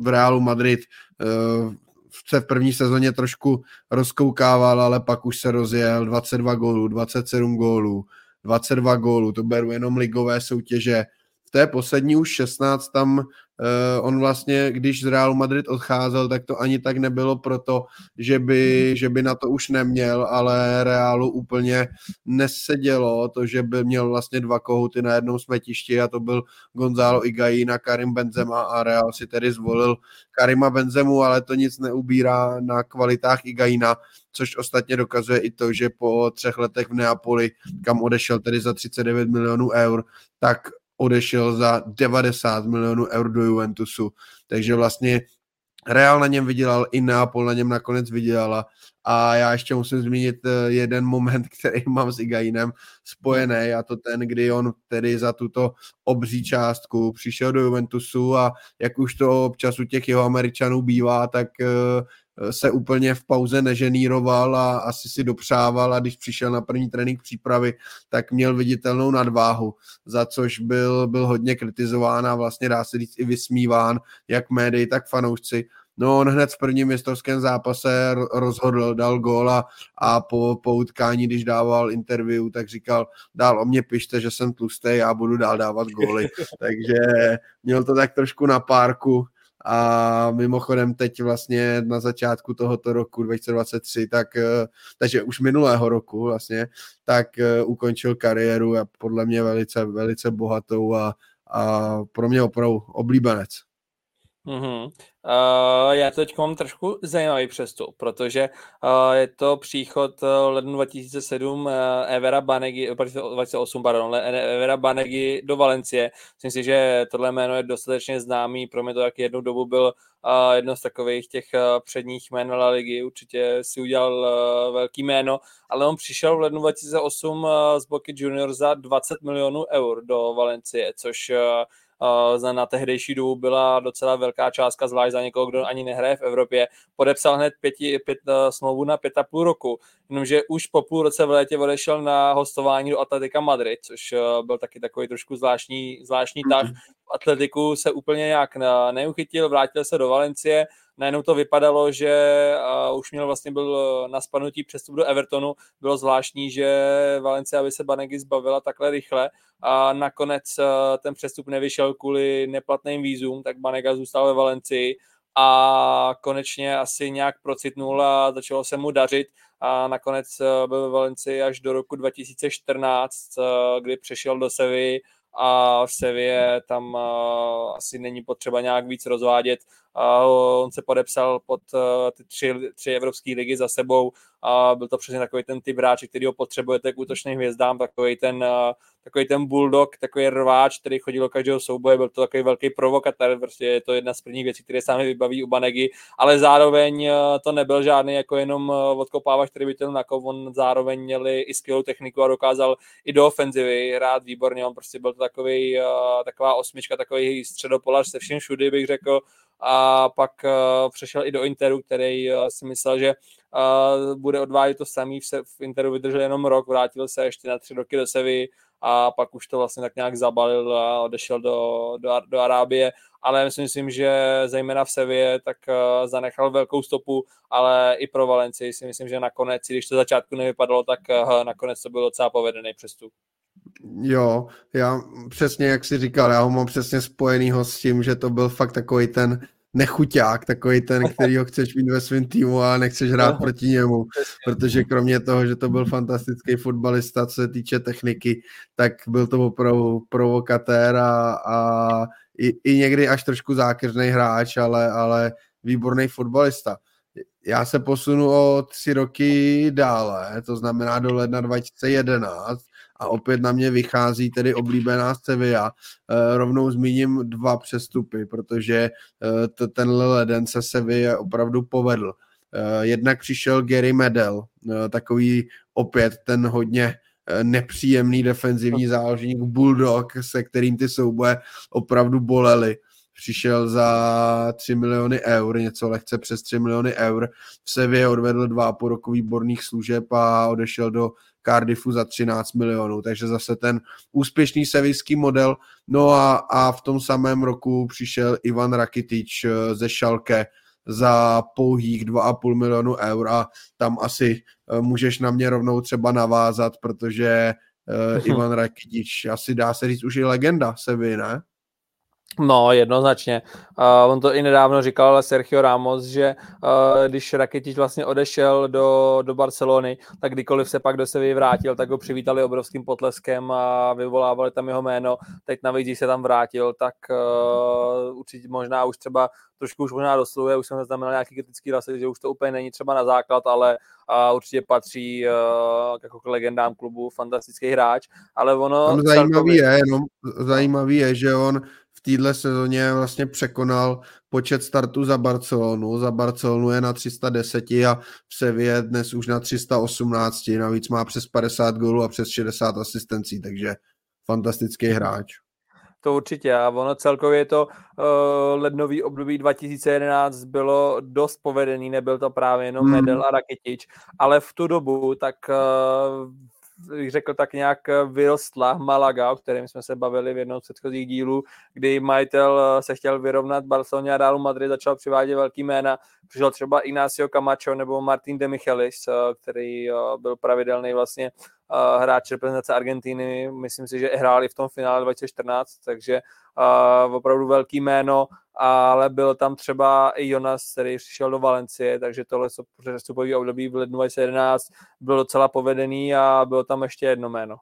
v Realu Madrid eh, se v první sezóně trošku rozkoukával, ale pak už se rozjel 22 gólů, 27 gólů, 22 gólů, to beru jenom ligové soutěže. V té poslední už 16 tam Uh, on vlastně, když z Realu Madrid odcházel, tak to ani tak nebylo proto, že by, že by na to už neměl, ale Realu úplně nesedělo to, že by měl vlastně dva kohouty na jednom smetišti a to byl Gonzalo Igajín a Karim Benzema a Real si tedy zvolil Karima Benzemu, ale to nic neubírá na kvalitách Igajína, což ostatně dokazuje i to, že po třech letech v Neapoli, kam odešel tedy za 39 milionů eur, tak odešel za 90 milionů eur do Juventusu. Takže vlastně Real na něm vydělal, i Neapol na něm nakonec vydělala. A já ještě musím zmínit eh, jeden moment, který mám s Igainem spojený, a to ten, kdy on tedy za tuto obří částku přišel do Juventusu a jak už to občas u těch jeho Američanů bývá, tak eh, se úplně v pauze neženíroval a asi si dopřával a když přišel na první trénink přípravy, tak měl viditelnou nadváhu, za což byl, byl hodně kritizován a vlastně dá se říct i vysmíván, jak médii, tak fanoušci. No on hned v prvním mistrovském zápase rozhodl, dal gól a, a po, po utkání, když dával interview, tak říkal, dál o mě pište, že jsem tlustý, já budu dál dávat góly. Takže měl to tak trošku na párku, a mimochodem teď vlastně na začátku tohoto roku 2023, tak, eh, takže už minulého roku vlastně, tak eh, ukončil kariéru a podle mě velice, velice bohatou a, a pro mě opravdu oblíbenec. Mm-hmm. Uh, já teď mám trošku zajímavý přestup, protože uh, je to příchod uh, lednu 2007 uh, Evera Banegi, 2008, pardon, Evera Banegi do Valencie. Myslím si, že tohle jméno je dostatečně známý, pro mě to jak jednu dobu byl uh, jedno z takových těch uh, předních jmén La ligy, určitě si udělal uh, velký jméno, ale on přišel v lednu 2008 uh, z Boky Junior za 20 milionů eur do Valencie, což uh, uh, na tehdejší dobu byla docela velká částka, zvlášť za někoho, kdo ani nehraje v Evropě. Podepsal hned pěti, pět, uh, smlouvu na pět a půl roku, jenomže už po půl roce v létě odešel na hostování do Atletika Madrid, což uh, byl taky takový trošku zvláštní, zvláštní tah. Atletiku se úplně nějak neuchytil, vrátil se do Valencie, najednou to vypadalo, že už měl vlastně byl na spadnutí přestup do Evertonu. Bylo zvláštní, že Valencia by se Banegy zbavila takhle rychle a nakonec ten přestup nevyšel kvůli neplatným vízům, tak Banega zůstal ve Valencii a konečně asi nějak procitnul a začalo se mu dařit a nakonec byl ve Valencii až do roku 2014, kdy přešel do Sevy a v Sevě tam uh, asi není potřeba nějak víc rozvádět. Uh, on se podepsal pod uh, ty tři, tři evropské ligy za sebou a byl to přesně takový ten typ hráče, který ho potřebujete k útočným hvězdám, takový ten, uh, takový ten bulldog, takový rváč, který chodil do každého souboje, byl to takový velký provokatér, prostě je to jedna z prvních věcí, které sami vybaví u Banegy, ale zároveň uh, to nebyl žádný jako jenom odkopávač, který by chtěl na on zároveň měli i skvělou techniku a dokázal i do ofenzivy hrát výborně, on prostě byl to takový, taková osmička, takový středopolař se vším všudy, bych řekl, a pak uh, přešel i do Interu, který uh, si myslel, že uh, bude odvádět to samý. V, Interu vydržel jenom rok, vrátil se ještě na tři roky do Sevy a pak už to vlastně tak nějak zabalil a odešel do, do, do Arábie, ale myslím, si, že zejména v Sevě tak zanechal velkou stopu, ale i pro Valencii si myslím, že nakonec, když to začátku nevypadalo, tak nakonec to byl docela povedený přestup. Jo, já přesně jak si říkal, já ho mám přesně spojenýho s tím, že to byl fakt takový ten nechuťák, takový ten, který ho chceš mít ve svém týmu, ale nechceš hrát no, proti němu, protože kromě toho, že to byl fantastický fotbalista, co se týče techniky, tak byl to opravdu provokatér a, a i, i někdy až trošku zákeřný hráč, ale, ale výborný fotbalista. Já se posunu o tři roky dále, to znamená do ledna 2011, a opět na mě vychází tedy oblíbená Sevilla. E, rovnou zmíním dva přestupy, protože e, tenhle leden se Sevilla opravdu povedl. E, jednak přišel Gary Medel, takový opět ten hodně nepříjemný defenzivní záložník Bulldog, se kterým ty souboje opravdu bolely. Přišel za 3 miliony eur, něco lehce přes 3 miliony eur. V Sevě odvedl dva po roku výborných služeb a odešel do Cardiffu za 13 milionů, takže zase ten úspěšný sevijský model. No a, a v tom samém roku přišel Ivan Rakitič eh, ze Šalke za pouhých 2,5 milionu eur a tam asi eh, můžeš na mě rovnou třeba navázat, protože uh, Ivan Rakitič asi dá se říct už i legenda Sevy, ne? No, jednoznačně. Uh, on to i nedávno říkal Sergio Ramos, že uh, když Rakitic vlastně odešel do, do Barcelony, tak kdykoliv se pak do Sevy vrátil, tak ho přivítali obrovským potleskem a vyvolávali tam jeho jméno. Teď navíc, když se tam vrátil, tak uh, určitě možná už třeba trošku už možná dosluje, už jsem zaznamenal nějaký kritický hlasy, že už to úplně není třeba na základ, ale uh, určitě patří uh, jako k legendám klubu, fantastický hráč, ale ono... Tam zajímavý celkově... je, jenom zajímavý je, že on téhle sezóně vlastně překonal počet startů za Barcelonu. Za Barcelonu je na 310 a v Sevě dnes už na 318. Navíc má přes 50 gólů a přes 60 asistencí, takže fantastický hráč. To určitě a ono celkově to uh, lednový období 2011 bylo dost povedený, nebyl to právě jenom hmm. Medel a Raketič, ale v tu dobu tak uh, bych řekl tak nějak eh, vyrostla Malaga, o kterém jsme se bavili v jednom z předchozích dílů, kdy majitel eh, se chtěl vyrovnat Barceloně a Realu Madrid, začal přivádět velký jména. Přišel třeba Ignacio Camacho nebo Martin de Michelis, eh, který byl pravidelný vlastně hráč reprezentace Argentiny. Myslím si, že hráli v tom finále 2014, takže opravdu velký jméno ale byl tam třeba i Jonas, který přišel do Valencie, takže tohle přestupový období v lednu 2011 bylo docela povedený a bylo tam ještě jedno jméno.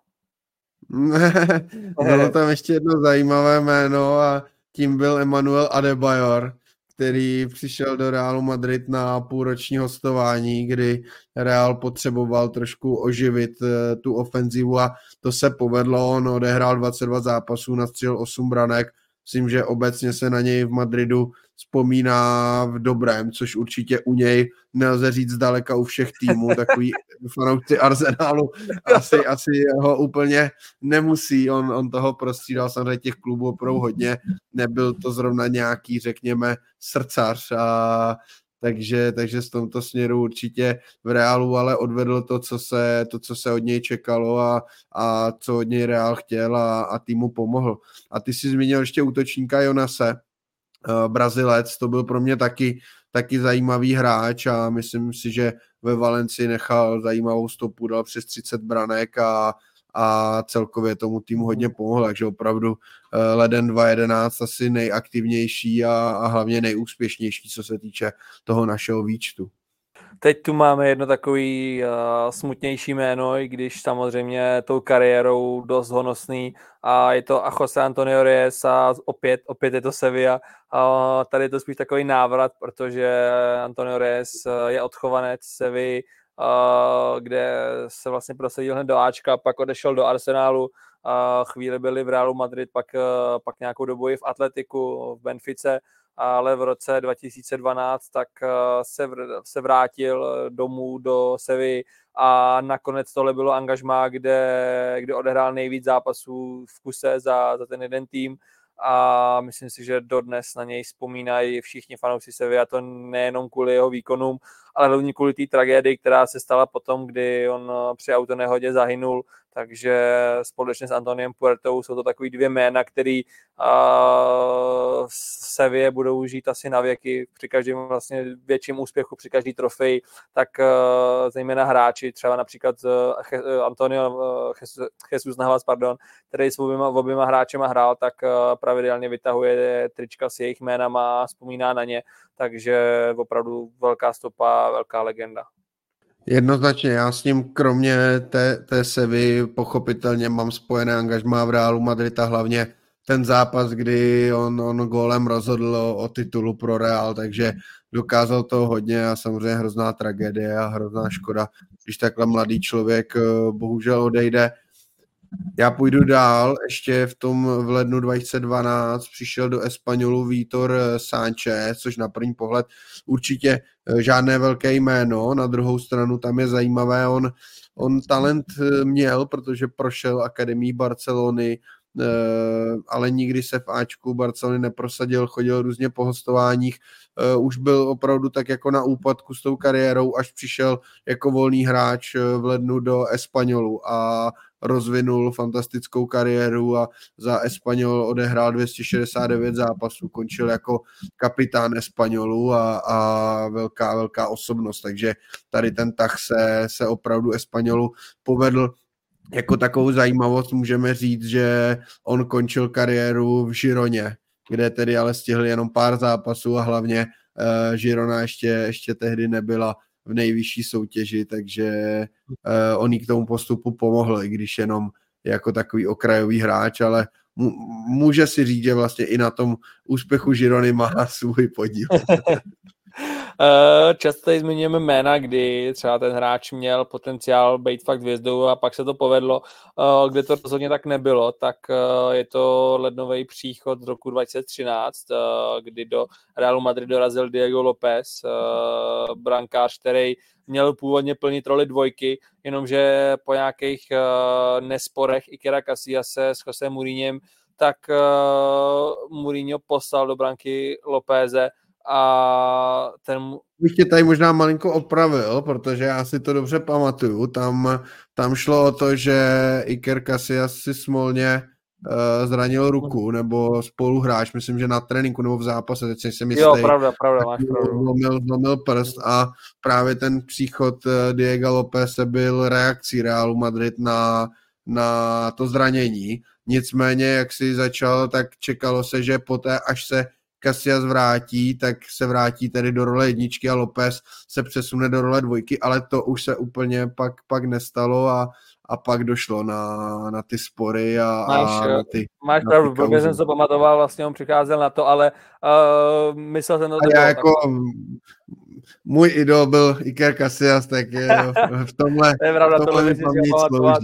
bylo tam ještě jedno zajímavé jméno a tím byl Emmanuel Adebayor, který přišel do Realu Madrid na půlroční hostování, kdy Real potřeboval trošku oživit eh, tu ofenzivu a to se povedlo. On odehrál 22 zápasů, nastřelil 8 branek, Myslím, že obecně se na něj v Madridu vzpomíná v dobrém, což určitě u něj nelze říct zdaleka u všech týmů, takový fanoušci Arsenálu asi, asi ho úplně nemusí, on, on toho prostřídal samozřejmě těch klubů opravdu hodně, nebyl to zrovna nějaký, řekněme, srdcař a takže, takže z tomto směru určitě v Reálu ale odvedl to, co se, to, co se od něj čekalo a, a co od něj Reál chtěl a, a týmu pomohl. A ty si zmínil ještě útočníka Jonase, Brazilec, to byl pro mě taky, taky zajímavý hráč a myslím si, že ve Valenci nechal zajímavou stopu, dal přes 30 branek a, a celkově tomu týmu hodně pomohl, takže opravdu eh, leden 2.11 asi nejaktivnější a, a hlavně nejúspěšnější, co se týče toho našeho výčtu. Teď tu máme jedno takový uh, smutnější jméno, i když samozřejmě tou kariérou dost honosný a je to Jose Antonio Reyes a opět, opět je to Sevilla. Uh, tady je to spíš takový návrat, protože Antonio Reyes uh, je odchovanec Sevilla, uh, kde se vlastně prosadil hned do Ačka, pak odešel do Arsenálu, uh, chvíli byli v Realu Madrid, pak, uh, pak nějakou dobu i v Atletiku, v Benfice, ale v roce 2012 tak se, se vrátil domů do Sevy a nakonec tohle bylo angažmá, kde, kde odehrál nejvíc zápasů v kuse za, za ten jeden tým. A myslím si, že dodnes na něj vzpomínají všichni fanoušci Sevy a to nejenom kvůli jeho výkonům, ale hlavně kvůli té tragédii, která se stala potom, kdy on při autonehodě zahynul. Takže společně s Antoniem Puertou jsou to takový dvě jména, který v Sevě budou žít asi na věky při každém vlastně větším úspěchu, při každý trofej, tak zejména hráči, třeba například Antonio Jesus Navas, pardon, který s oběma, oběma hráčema hrál, tak pravidelně vytahuje trička s jejich jménama a vzpomíná na ně, takže opravdu velká stopa, velká legenda. Jednoznačně, já s ním kromě té, té Sevy pochopitelně mám spojené angažmá v Reálu Madrid a hlavně ten zápas, kdy on, on gólem rozhodl o, o titulu pro Real, takže dokázal to hodně a samozřejmě hrozná tragédie a hrozná škoda, když takhle mladý člověk eh, bohužel odejde. Já půjdu dál, ještě v tom v lednu 2012 přišel do Espanolu Vítor eh, Sánchez, což na první pohled určitě eh, žádné velké jméno, na druhou stranu tam je zajímavé, on, on talent eh, měl, protože prošel Akademii Barcelony, ale nikdy se v Ačku Barcelony neprosadil, chodil různě po hostováních, už byl opravdu tak jako na úpadku s tou kariérou, až přišel jako volný hráč v lednu do Espanolu a rozvinul fantastickou kariéru a za Espanol odehrál 269 zápasů, končil jako kapitán Espanolu a, a velká, velká osobnost, takže tady ten tah se, se opravdu Espanolu povedl. Jako takovou zajímavost můžeme říct, že on končil kariéru v Žironě, kde tedy ale stihl jenom pár zápasů a hlavně Žirona ještě, ještě tehdy nebyla v nejvyšší soutěži, takže uh, on jí k tomu postupu pomohl, i když jenom jako takový okrajový hráč, ale může si říct, že vlastně i na tom úspěchu Žirony má svůj podíl. Eh, často tady zmiňujeme jména, kdy třeba ten hráč měl potenciál být fakt hvězdou a pak se to povedlo, eh, kde to rozhodně tak nebylo, tak eh, je to lednový příchod z roku 2013, kdy do Realu Madrid dorazil Diego López, brankář, který měl původně plnit roli dvojky, jenomže po nějakých nesporech Ikera Casillase s José Mourinhem, tak Mourinho poslal do branky Lopéze, a ten... Bych tě tady možná malinko opravil, protože já si to dobře pamatuju. Tam, tam šlo o to, že Iker Casillas si smolně uh, zranil ruku, nebo spoluhráč, myslím, že na tréninku nebo v zápase, teď jsem jistý. Jo, pravda, pravda, máš pravdu. Zlomil, zlomil prst a právě ten příchod eh, Diego Lopese byl reakcí Realu Madrid na, na to zranění. Nicméně, jak si začal, tak čekalo se, že poté, až se Casillas vrátí, tak se vrátí tedy do role jedničky a López se přesune do role dvojky, ale to už se úplně pak, pak nestalo a, a pak došlo na, na ty spory a, máš, a na ty Máš na pravdu, protože jsem se pamatoval, vlastně on přicházel na to, ale uh, myslel jsem, že to já jako, můj idol byl Iker Casillas, tak je v tomhle, to je pravda, v tomhle tohle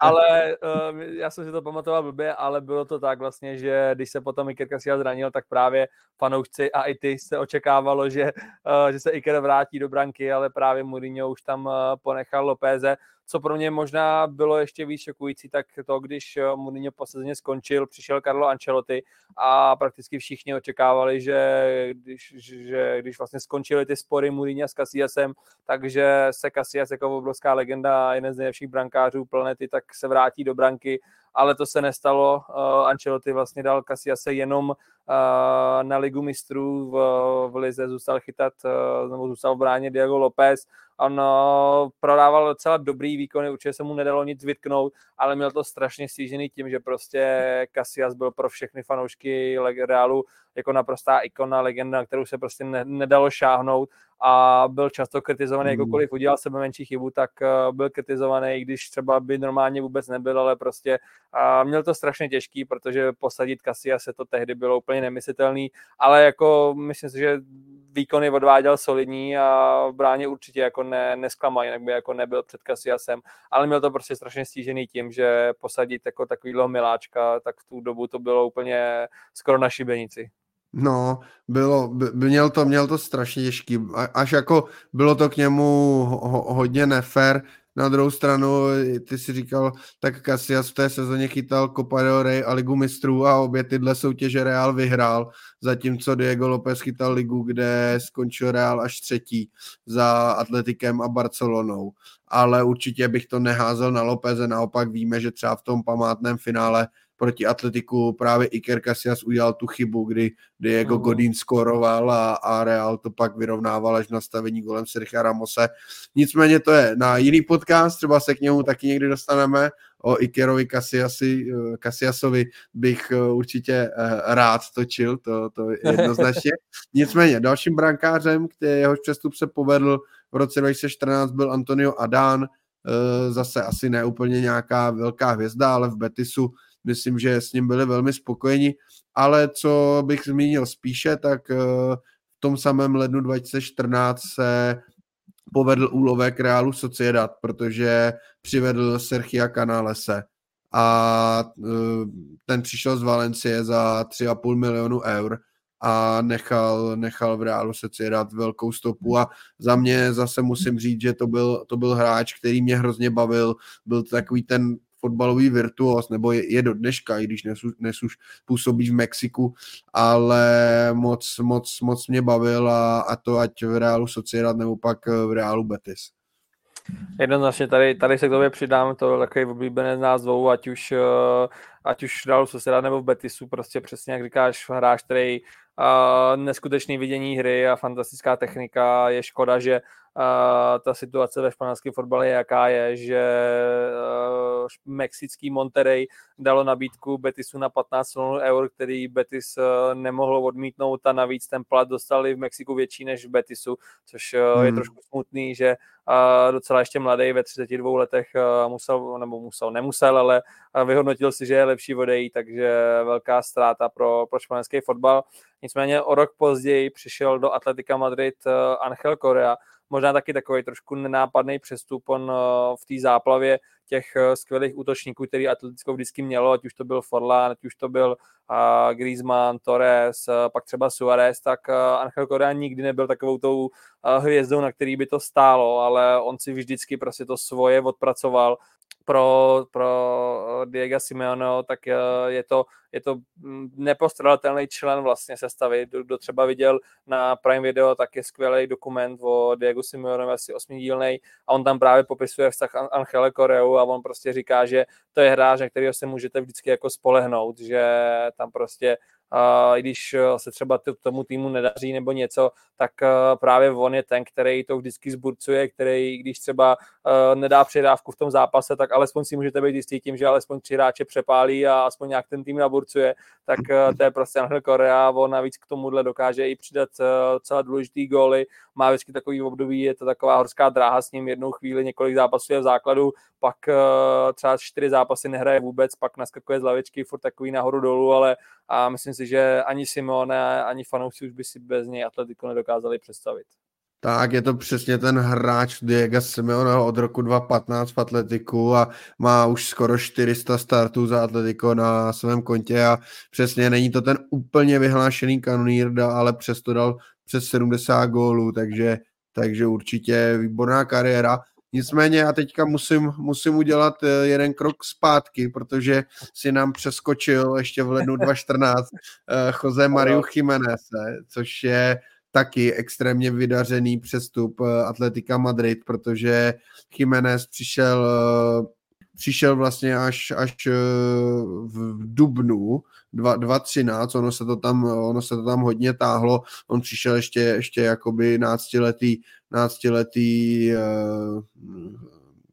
ale uh, já jsem si to pamatoval blbě, ale bylo to tak vlastně, že když se potom Iker Casillas zranil, tak právě fanoušci a i ty se očekávalo, že, uh, že se Iker vrátí do branky, ale právě Mourinho už tam uh, ponechal Lopéze, co pro mě možná bylo ještě víc šokující, tak to, když Mourinho po sezóně skončil, přišel Carlo Ancelotti a prakticky všichni očekávali, že když, že když vlastně skončily ty spory Mourinho s Casillasem, takže se Casillas jako obrovská legenda jeden z nejlepších brankářů planety, tak se vrátí do branky ale to se nestalo. Uh, Ancelotti vlastně dal Casillase jenom uh, na ligu mistrů v, v Lize, zůstal chytat, nebo zůstal v bráně Diego López. On uh, prodával docela dobrý výkon, určitě se mu nedalo nic vytknout, ale měl to strašně stížený tím, že prostě Casillas byl pro všechny fanoušky Realu jako naprostá ikona, legenda, kterou se prostě ne, nedalo šáhnout a byl často kritizovaný, hmm. jakokoliv udělal sebe menší chybu, tak uh, byl kritizovaný, i když třeba by normálně vůbec nebyl, ale prostě měl to strašně těžký, protože posadit Kasia se to tehdy bylo úplně nemyslitelný, ale jako myslím si, že výkony odváděl solidní a v bráně určitě jako ne, nesklamal, jinak by jako nebyl před Kasiasem, ale měl to prostě strašně stížený tím, že posadit jako takovýhle miláčka, tak v tu dobu to bylo úplně skoro na šibenici. No, bylo, by, měl to, měl to strašně těžký, až jako bylo to k němu ho, hodně nefér, na druhou stranu, ty si říkal, tak Casillas v té sezóně chytal Copa del Rey a Ligu mistrů a obě tyhle soutěže Real vyhrál, zatímco Diego López chytal ligu, kde skončil Real až třetí za Atletikem a Barcelonou. Ale určitě bych to neházel na Lópeze, naopak víme, že třeba v tom památném finále proti Atletiku právě Iker Casillas udělal tu chybu, kdy Diego uh-huh. Godín skoroval a, a Real to pak vyrovnával až nastavení golem Sergio Ramose. Nicméně to je na jiný podcast, třeba se k němu taky někdy dostaneme. O Ikerovi Casillasi, Casillasovi bych eh, určitě eh, rád točil, to, to jednoznačně. Nicméně dalším brankářem, který jehož přestup se povedl v roce 2014 byl Antonio Adán, eh, zase asi ne úplně nějaká velká hvězda, ale v Betisu myslím, že s ním byli velmi spokojeni, ale co bych zmínil spíše, tak eh, v tom samém lednu 2014 se povedl úlovek Realu Sociedad, protože přivedl Sergia Canalese. A eh, ten přišel z Valencie za 3,5 milionu eur a nechal, nechal v Realu Sociedad velkou stopu. A za mě zase musím říct, že to byl, to byl hráč, který mě hrozně bavil, byl takový ten fotbalový virtuos, nebo je, je do dneška, i když dnes už působí v Mexiku, ale moc, moc, moc mě bavil a, a to ať v Reálu Sociedad nebo pak v Reálu Betis. Jednoznačně tady, tady se k tobě přidám, to je takový nás dvou, ať už, eh, ať už Realu Sociedad nebo v Betisu, prostě přesně jak říkáš, hráč, který uh, neskutečný vidění hry a fantastická technika, je škoda, že uh, ta situace ve španělském fotbale je jaká je, že uh, mexický Monterrey dalo nabídku Betisu na 15 milionů eur, který Betis uh, nemohl odmítnout a navíc ten plat dostali v Mexiku větší než v Betisu, což uh, hmm. je trošku smutný, že docela ještě mladý ve 32 letech musel, nebo musel, nemusel, ale vyhodnotil si, že je lepší odejít, takže velká ztráta pro, pro španělský fotbal. Nicméně o rok později přišel do Atletika Madrid Angel Correa, možná taky takový trošku nenápadný přestup. On eh, v té záplavě těch eh, skvělých útočníků, který Atletico vždycky mělo, ať už to byl Forlán, ať už to byl uh, Griezmann, Torres, uh, pak třeba Suarez, tak Angel Correa nikdy nebyl takovou tou hvězdou, na který by to stálo, ale on si vždycky prostě to svoje odpracoval pro, pro Diego Simeone, tak je to, je to mm, nepostradatelný člen vlastně sestavy. Kdo, třeba viděl na Prime Video, tak je skvělý dokument o Diego Simeone, asi osmidílný, a on tam právě popisuje vztah Angele Koreu a on prostě říká, že to je hráč, na kterého se můžete vždycky jako spolehnout, že tam prostě i když eh, se třeba tomu týmu nedaří nebo něco, tak eh, právě on je ten, který to vždycky zburcuje, který když třeba eh, nedá přidávku v tom zápase, tak alespoň si můžete být jistý tím, že alespoň tři hráče přepálí a aspoň nějak ten tým naburcuje, tak to je prostě Angel Korea, on navíc k tomuhle dokáže i přidat celá důležitý góly, má vždycky takový období, je to taková horská dráha s ním, jednou chvíli několik zápasů je v základu, pak třeba čtyři zápasy nehraje vůbec, pak naskakuje z lavičky, furt takový nahoru dolů, ale a myslím si, že ani Simone, ani fanoušci už by si bez něj Atletico nedokázali představit. Tak, je to přesně ten hráč Diego Simeone od roku 2015 v Atletiku a má už skoro 400 startů za Atletico na svém kontě a přesně není to ten úplně vyhlášený kanonýr, ale přesto dal přes 70 gólů, takže, takže určitě výborná kariéra. Nicméně já teďka musím, musím udělat eh, jeden krok zpátky, protože si nám přeskočil ještě v lednu 2014 eh, Jose Mario Jiménez, což je taky extrémně vydařený přestup Atletika Madrid, protože Jiménez přišel přišel vlastně až, až v dubnu 2013, ono se to tam, ono se to tam hodně táhlo, on přišel ještě, ještě jakoby náctiletý, náctiletý uh,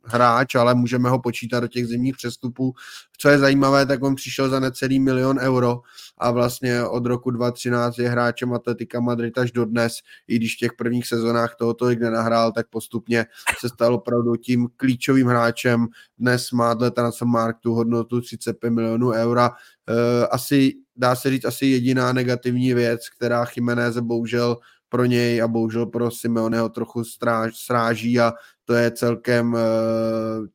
hráč, ale můžeme ho počítat do těch zimních přestupů. Co je zajímavé, tak on přišel za necelý milion euro a vlastně od roku 2013 je hráčem Atletika Madrid až do dnes, i když v těch prvních sezónách toho tolik nenahrál, tak postupně se stal opravdu tím klíčovým hráčem. Dnes má dle Transfermarkt tu hodnotu 35 milionů eura. Eh, asi, dá se říct, asi jediná negativní věc, která Jiménez bohužel pro něj a bohužel pro Simeoneho trochu stráž, sráží a to je celkem eh,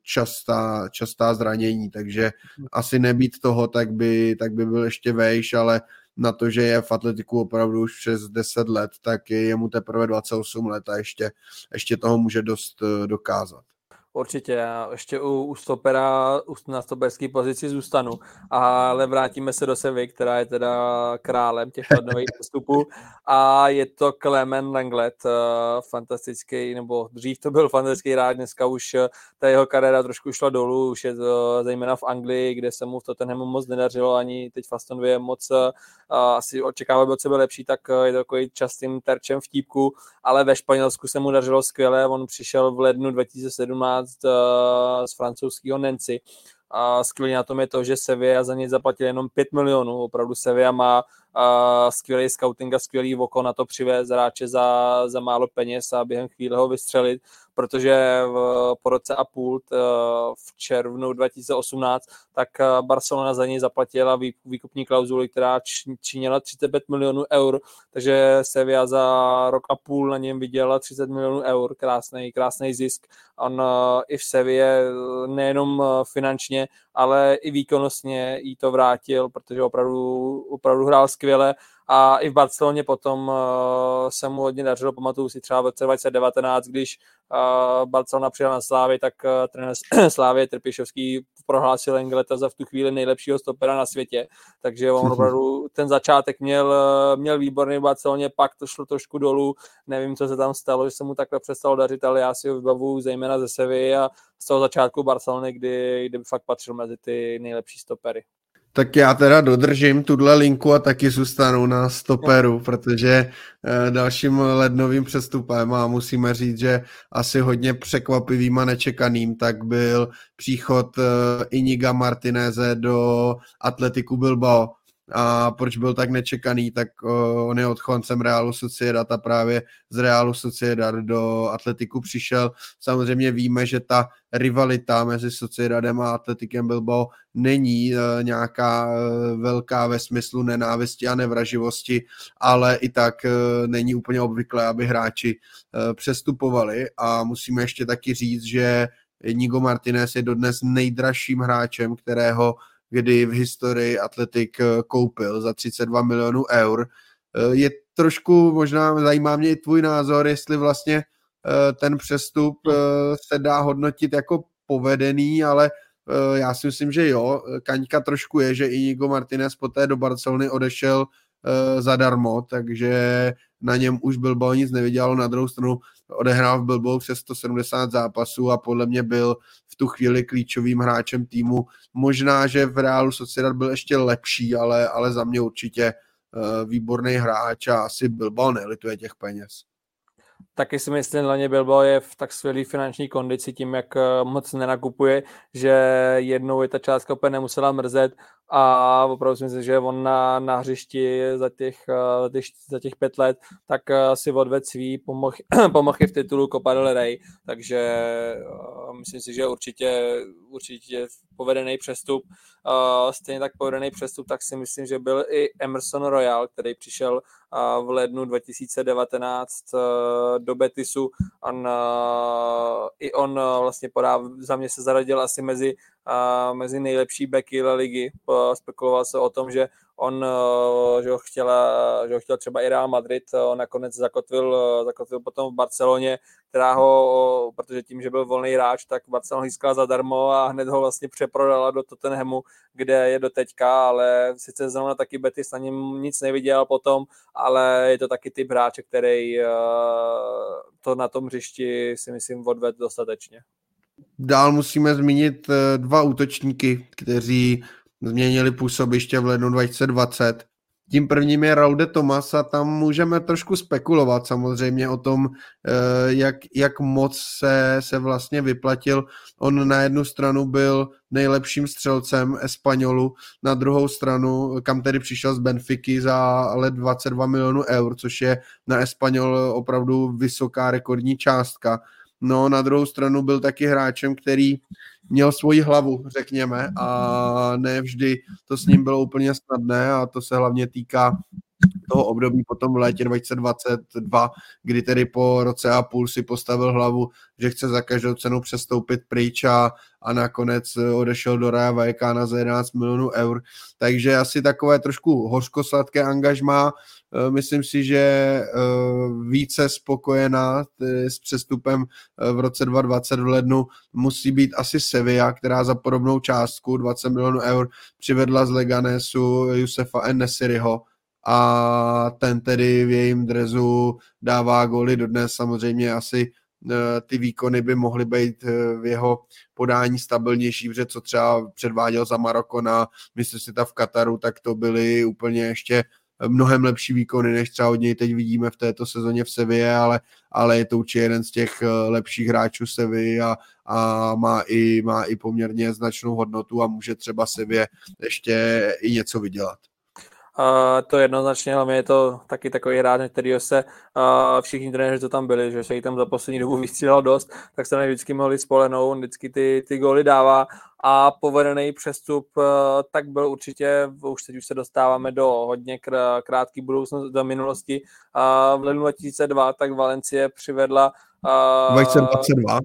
častá, častá zranění, takže asi nebýt toho, tak by, tak by byl ještě vejš, ale na to, že je v atletiku opravdu už přes 10 let, tak je mu teprve 28 let a ještě, ještě toho může dost eh, dokázat. Určitě, já ještě u, u stopera, u, na stoperské pozici zůstanu, ale vrátíme se do Sevy, která je teda králem těch lednových postupů. A je to Clement Langlet, uh, fantastický, nebo dřív to byl fantastický rád, dneska už uh, ta jeho kariéra trošku šla dolů, už je to zejména v Anglii, kde se mu v Tottenhamu moc nedařilo, ani teď v Aston moc asi očekával by od sebe lepší, tak je to takový častým terčem vtípku, ale ve Španělsku se mu dařilo skvěle, on přišel v lednu 2017 uh, z francouzského Nancy. A skvělé na tom je to, že Sevilla za něj zaplatil jenom 5 milionů. Opravdu Sevilla má uh, skvělý scouting a skvělý oko na to přivést hráče za, za málo peněz a během chvíle ho vystřelit protože v, po roce a půl v červnu 2018 tak eh, Barcelona za něj zaplatila výkupní klauzuli, která činila 35 milionů eur, takže Sevilla za rok a půl na něm vydělala 30 milionů eur, krásný, krásný zisk. On eh, i v Sevě eh, nejenom finančně, ale i výkonnostně jí to vrátil, protože opravdu, opravdu hrál skvěle. A i v Barceloně potom uh, se mu hodně dařilo, pamatuju si třeba v roce 2019, když uh, Barcelona přijela na Slávy, tak uh, trenér Slávy Trpišovský prohlásil Engleta za v tu chvíli nejlepšího stopera na světě, takže on opravdu ten začátek měl, měl výborný v Barceloně, pak to šlo trošku dolů, nevím, co se tam stalo, že se mu takhle přestalo dařit, ale já si ho vybavu zejména ze Sevy a z toho začátku Barcelony, kdy, kdy fakt patřil mezi ty nejlepší stopery. Tak já teda dodržím tuhle linku a taky zůstanu na stoperu, protože eh, dalším lednovým přestupem a musíme říct, že asi hodně překvapivým a nečekaným, tak byl příchod eh, Iniga Martineze do Atletiku Bilbao a proč byl tak nečekaný, tak on je odchoncem Realu Sociedad a právě z Realu Sociedad do Atletiku přišel. Samozřejmě víme, že ta rivalita mezi Sociedadem a Atletikem Bilbao není uh, nějaká uh, velká ve smyslu nenávisti a nevraživosti, ale i tak uh, není úplně obvyklé, aby hráči přestupovali a musíme ještě taky říct, že Nigo Martinez je dodnes nejdražším hráčem, kterého kdy v historii Atletik eh, koupil za 32 milionů eur. Eh, je trošku, možná zajímá mě i tvůj názor, jestli vlastně eh, ten přestup se dá hodnotit jako povedený, ale já si myslím, že jo. Kaňka trošku je, že Inigo Martinez poté do Barcelony odešel zadarmo, takže na něm už Bilbao nic nevydělalo, na druhou stranu odehrál v Bilbao přes 170 zápasů a podle mě byl v tu chvíli klíčovým hráčem týmu. Možná, že v Realu Sociedad byl ještě lepší, ale, ale za mě určitě uh, výborný hráč a asi Bilbao nelituje těch peněz. Taky si myslím, že Bilbao je v tak skvělé finanční kondici tím, jak eh, moc nenakupuje, že jednou je ta částka úplně nemusela mrzet a opravdu si myslím, že on na, na hřišti za těch, za těch, za těch pět let tak si odved svý, pomohl i v titulu Copa del Rey, takže myslím si, že určitě, určitě povedený přestup. Stejně tak povedený přestup, tak si myslím, že byl i Emerson Royal, který přišel v lednu 2019 do Betisu. On, I on vlastně podá, za mě se zaradil asi mezi a mezi nejlepší backy ligy. Spekuloval se o tom, že on že ho, chtěla, že ho chtěl třeba i Real Madrid, on nakonec zakotvil, zakotvil potom v Barceloně, která ho, protože tím, že byl volný hráč, tak Barcelona získala zadarmo a hned ho vlastně přeprodala do Tottenhamu, kde je do teďka, ale sice zrovna taky Betis na něm nic neviděl potom, ale je to taky typ hráče, který to na tom hřišti si myslím odved dostatečně. Dál musíme zmínit eh, dva útočníky, kteří změnili působiště v lednu 2020. Tím prvním je Raude Tomas a tam můžeme trošku spekulovat samozřejmě o tom, eh, jak, jak moc se, se vlastně vyplatil. On na jednu stranu byl nejlepším střelcem Espanolu, na druhou stranu, kam tedy přišel z Benfiky za let 22 milionů eur, což je na Espanol opravdu vysoká rekordní částka. No na druhou stranu byl taky hráčem, který měl svoji hlavu, řekněme, a ne vždy to s ním bylo úplně snadné a to se hlavně týká toho období potom v létě 2022, kdy tedy po roce a půl si postavil hlavu, že chce za každou cenu přestoupit pryč a, a nakonec odešel do Raja Vallecana za 11 milionů eur. Takže asi takové trošku hořkosladké angažmá. E, myslím si, že e, více spokojená s přestupem e, v roce 2020 v lednu musí být asi Sevilla, která za podobnou částku 20 milionů eur přivedla z Leganesu Jusefa Enesiriho, a ten tedy v jejím drezu dává góly dodnes. Samozřejmě asi ty výkony by mohly být v jeho podání stabilnější, protože co třeba předváděl za Maroko na mistrovství v Kataru, tak to byly úplně ještě mnohem lepší výkony, než třeba od něj teď vidíme v této sezóně v Sevě, ale, ale je to určitě jeden z těch e, lepších hráčů Sevy a, a má, i, má i poměrně značnou hodnotu a může třeba Sevě ještě i něco vydělat. Uh, to jednoznačně, hlavně je to taky takový hráč, který se uh, všichni trenéři, co tam byli, že se jí tam za poslední dobu vystřídal dost, tak se na vždycky mohli spolehnout, vždycky ty, ty góly dává a povedený přestup uh, tak byl určitě, už teď už se dostáváme do hodně kr- krátký budoucnosti, do minulosti. Uh, v lednu 2002 tak Valencie přivedla uh, 2022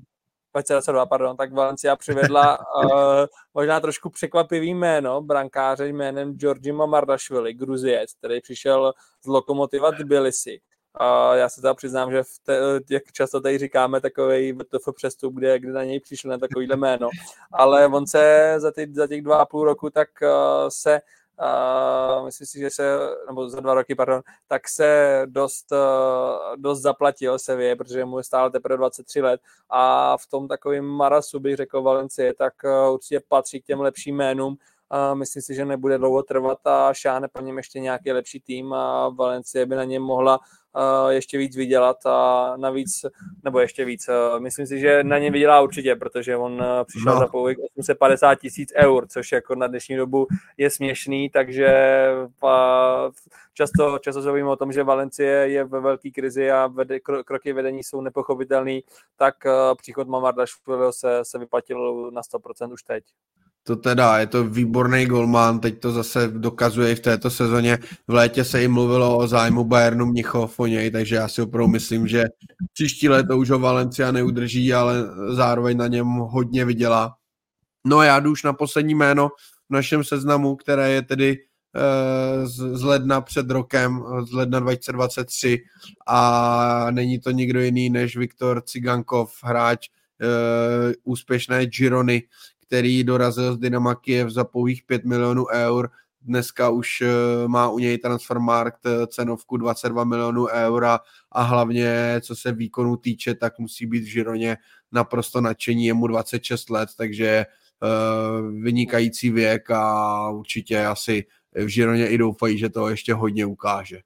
2022, pardon, tak Valencia přivedla uh, možná trošku překvapivý jméno, brankáře jménem Georgi Mamardashvili, Gruziec, který přišel z Lokomotiva Tbilisi. Uh, já se teda přiznám, že v te, jak často tady říkáme takový VTF přestup, kde, kde na něj přišel na takovýhle jméno, ale on se za, ty, za těch dva a půl roku tak uh, se uh, myslím si, že se, nebo za dva roky, pardon, tak se dost, uh, dost zaplatil Sevě, protože mu je stále teprve 23 let. A v tom takovým marasu bych řekl Valencie, tak uh, určitě patří k těm lepším jménům, a myslím si, že nebude dlouho trvat a šáhne po něm ještě nějaký lepší tým a Valencie by na něm mohla ještě víc vydělat a navíc, nebo ještě víc, myslím si, že na něm vydělá určitě, protože on přišel no. za povyk 850 tisíc eur, což jako na dnešní dobu je směšný, takže často, často se o tom, že Valencie je ve velké krizi a vede, kroky vedení jsou nepochopitelný, tak příchod Mamarda se, se vyplatil na 100% už teď to teda, je to výborný golman, teď to zase dokazuje i v této sezóně. V létě se jim mluvilo o zájmu Bayernu Mnichov o něj, takže já si opravdu myslím, že příští léto už ho Valencia neudrží, ale zároveň na něm hodně vydělá. No a já jdu už na poslední jméno v našem seznamu, které je tedy eh, z, ledna před rokem, z ledna 2023 a není to nikdo jiný než Viktor Cigankov, hráč uh, úspěšné Girony, který dorazil z Dynama Kiev za pouhých 5 milionů eur. Dneska už eh, má u něj Transfermarkt eh, cenovku 22 milionů eur a, a hlavně, co se výkonu týče, tak musí být v Žironě naprosto nadšení, je mu 26 let, takže uh, vynikající věk a určitě asi v Žironě i doufají, že to ještě hodně ukáže.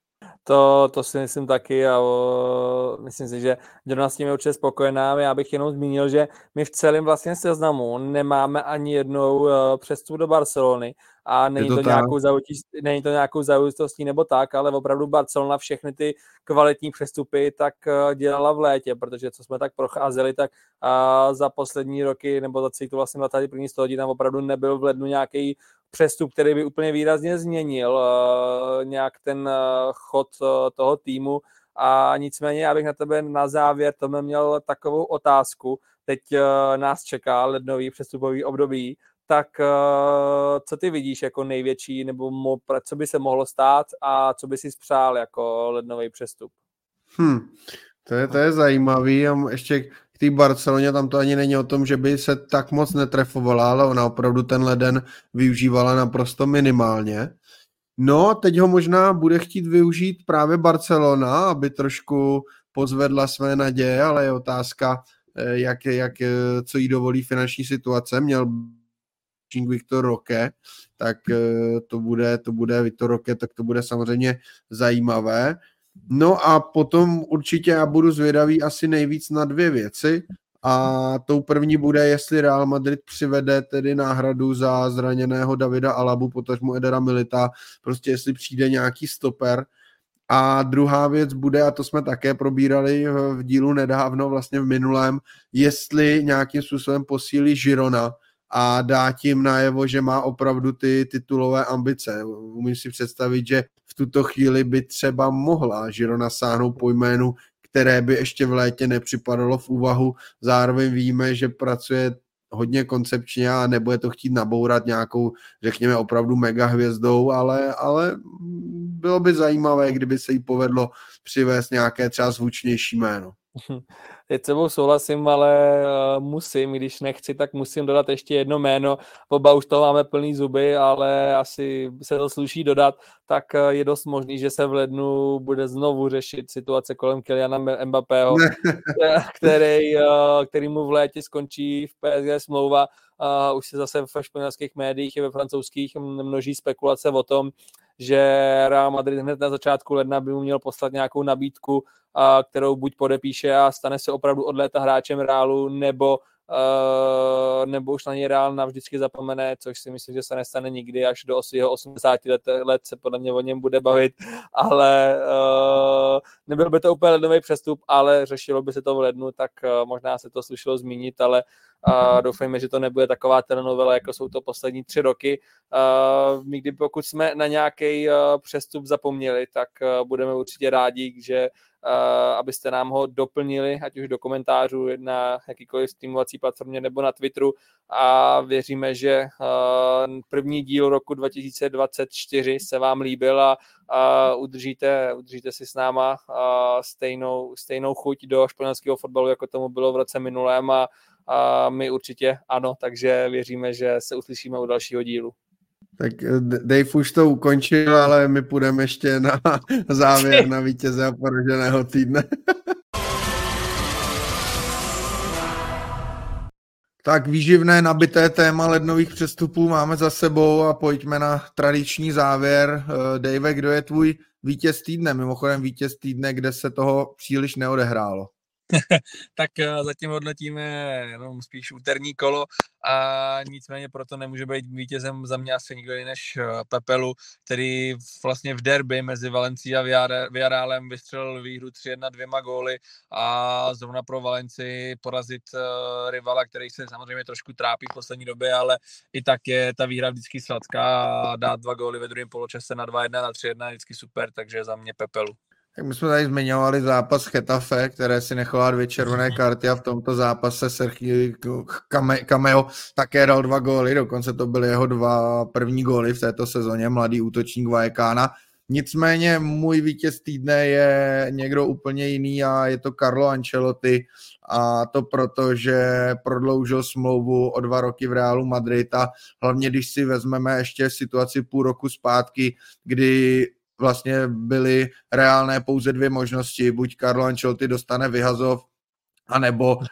To, to si myslím taky a o, myslím si, že Jona s tím je určitě spokojená. Já bych jenom zmínil, že my v celém vlastně seznamu nemáme ani jednou uh, přestup do Barcelony a není to, to nějakou zaujitostí, není to nějakou zaujitostí nebo tak, ale opravdu Barcelona všechny ty kvalitní přestupy tak uh, dělala v létě, protože co jsme tak procházeli, tak uh, za poslední roky nebo za celý to vlastně tady první století tam opravdu nebyl v lednu nějaký přestup, který by úplně výrazně změnil uh, nějak ten uh, chod uh, toho týmu. A nicméně já bych na tebe na závěr to měl takovou otázku. Teď nás čeká lednový přestupový období, tak co ty vidíš jako největší, nebo co by se mohlo stát a co by si spřál jako lednový přestup? Hmm, to je, to je zajímavý a ještě té Barceloně tam to ani není o tom, že by se tak moc netrefovala, ale ona opravdu ten leden využívala naprosto minimálně. No, teď ho možná bude chtít využít právě Barcelona, aby trošku pozvedla své naděje, ale je otázka, eh, jak, jak, eh, co jí dovolí finanční situace. Měl Viktor Roque, tak eh, to bude, to bude Viktor Roque, tak to bude samozřejmě zajímavé. No a potom určitě já budu zvědavý asi nejvíc na dvě věci. A tou první bude, jestli Real Madrid přivede tedy náhradu za zraněného Davida Alabu, potažmu Edera Milita, prostě jestli přijde nějaký stoper. A druhá věc bude, a to jsme také probírali v dílu nedávno, vlastně v minulém, jestli nějakým způsobem posílí Žirona, a dá tím najevo, že má opravdu ty titulové ambice. Umím si představit, že v tuto chvíli by třeba mohla Žirona sáhnout po jménu, které by ještě v létě nepřipadalo v úvahu. Zároveň víme, že pracuje hodně koncepčně a nebude to chtít nabourat nějakou, řekněme, opravdu mega hvězdou, ale, ale bylo by zajímavé, kdyby se jí povedlo přivést nějaké třeba zvučnější jméno. Teď sebou souhlasím, ale uh, musím, když nechci, tak musím dodat ještě jedno jméno. Oba už toho máme plný zuby, ale asi se to sluší dodat, tak uh, je dost možný, že se v lednu bude znovu řešit situace kolem Kyliana Mbappého, který, uh, který mu v létě skončí v PSG smlouva. Uh, už se zase ve španělských médiích i ve francouzských množí spekulace o tom, že Real Madrid hned na začátku ledna by mu měl poslat nějakou nabídku, kterou buď podepíše a stane se opravdu od léta hráčem Realu, nebo Uh, nebo už na něj Real navždycky zapomene, což si myslím, že se nestane nikdy, až do jeho 80 let, let se podle mě o něm bude bavit, ale uh, nebyl by to úplně lednový přestup, ale řešilo by se to v lednu, tak uh, možná se to slušilo zmínit, ale uh, doufejme, že to nebude taková telenovela, jako jsou to poslední tři roky. My pokud jsme na nějaký přestup zapomněli, tak budeme určitě rádi, že Eh, abyste nám ho doplnili, ať už do komentářů na jakýkoliv streamovací platformě nebo na Twitteru a věříme, že eh, první díl roku 2024 se vám líbil a, udržíte, udržíte si s náma stejnou, stejnou chuť do španělského fotbalu, jako tomu bylo v roce minulém a my určitě ano, takže věříme, že se uslyšíme u dalšího dílu. Tak eh, Dave už to ukončil, ale my půjdeme ještě na závěr na vítěze a poraženého týdne. tak výživné nabité téma lednových přestupů máme za sebou a pojďme na tradiční závěr. Eh, Dave, kdo je tvůj vítěz týdne? Mimochodem vítěz týdne, kde se toho příliš neodehrálo. tak eh, zatím hodnotíme jenom spíš úterní kolo a nicméně proto nemůže být vítězem za mě asi nikdo než eh, Pepelu, který vlastně v derby mezi Valencí a Villarrealem vystřelil výhru 3-1 dvěma góly a zrovna pro Valenci porazit uh, rivala, který se samozřejmě trošku trápí v poslední době, ale i tak je ta výhra vždycky sladká a dát dva góly ve druhém poločase na 2-1 na 3-1 je vždycky super, takže za mě Pepelu. Tak my jsme tady zmiňovali zápas Chetafe, které si nechala dvě červené karty a v tomto zápase Sergio Cameo také dal dva góly, dokonce to byly jeho dva první góly v této sezóně, mladý útočník Vajekána. Nicméně můj vítěz týdne je někdo úplně jiný a je to Carlo Ancelotti a to proto, že prodloužil smlouvu o dva roky v Realu Madrid a hlavně když si vezmeme ještě situaci půl roku zpátky, kdy vlastně byly reálné pouze dvě možnosti. Buď Carlo Ancelotti dostane vyhazov, anebo uh,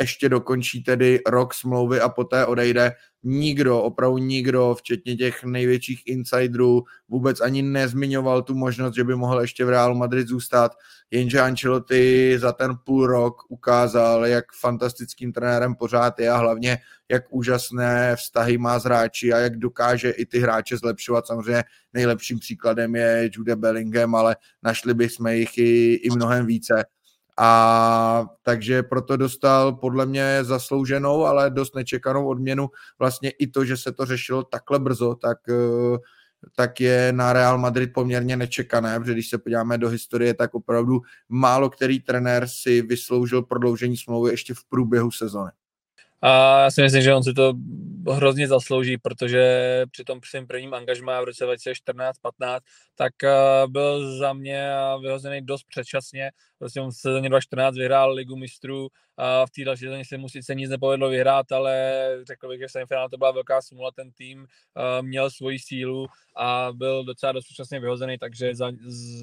ještě dokončí tedy rok smlouvy a poté odejde. Nikdo, opravdu nikdo, včetně těch největších insiderů, vůbec ani nezmiňoval tu možnost, že by mohl ještě v Realu Madrid zůstat, jenže Ancelotti za ten půl rok ukázal, jak fantastickým trenérem pořád je a hlavně, jak úžasné vztahy má s hráči a jak dokáže i ty hráče zlepšovat. Samozřejmě nejlepším příkladem je Jude Bellingham, ale našli bychom jich i, i mnohem více a takže proto dostal podle mě zaslouženou, ale dost nečekanou odměnu. Vlastně i to, že se to řešilo takhle brzo, tak, eh, tak je na Real Madrid poměrně nečekané, protože když se podíváme do historie, tak opravdu málo který trenér si vysloužil prodloužení smlouvy ještě v průběhu sezony. A já si myslím, že on si to hrozně zaslouží, protože při tom svým prvním angažmá v roce 2014-15, tak byl za mě vyhozený dost předčasně. Prostě on v sezóně 2014 vyhrál ligu mistrů, a v té další sezóně se mu sice nic nepovedlo vyhrát, ale řekl bych, že v semifinále to byla velká smůla, ten tým měl svoji sílu a byl docela dost předčasně vyhozený, takže za,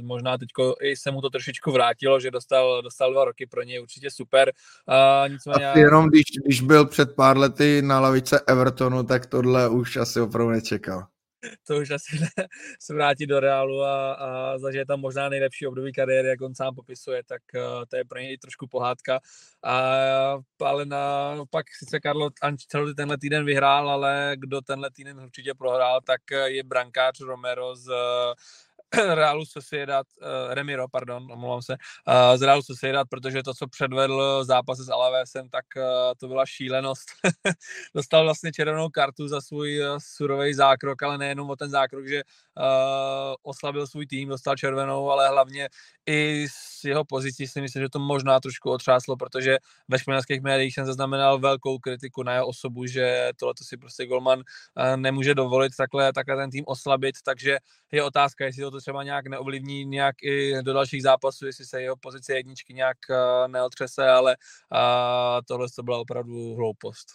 možná teď i se mu to trošičku vrátilo, že dostal, dostal dva roky, pro něj určitě super. A nicméně... Asi jenom když, když byl před pár lety na lavice Evertonu, tak tohle už asi opravdu nečekal. To už asi ne, se vrátit do Reálu a, a zažije tam možná nejlepší období kariéry, jak on sám popisuje, tak uh, to je pro něj trošku pohádka. A, ale na, pak sice Karlo Ancelotti tenhle týden vyhrál, ale kdo tenhle týden určitě prohrál, tak je brankář Romero z Realu Sociedad, uh, Remiro, pardon, omlouvám se, uh, z Realu Sociedad, protože to, co předvedl zápas s Alavesem, tak uh, to byla šílenost. Dostal vlastně červenou kartu za svůj uh, surový zákrok, ale nejenom o ten zákrok, že uh, oslabil svůj tým, dostal červenou, ale hlavně i z jeho pozicí si myslím, že to možná trošku otřáslo, protože ve španělských médiích jsem zaznamenal velkou kritiku na jeho osobu, že tohle si prostě Golman uh, nemůže dovolit takhle, takhle ten tým oslabit, takže je otázka, jestli to třeba nějak neovlivní nějak i do dalších zápasů, jestli se jeho pozice jedničky nějak uh, neotřese, ale uh, tohle to byla opravdu hloupost.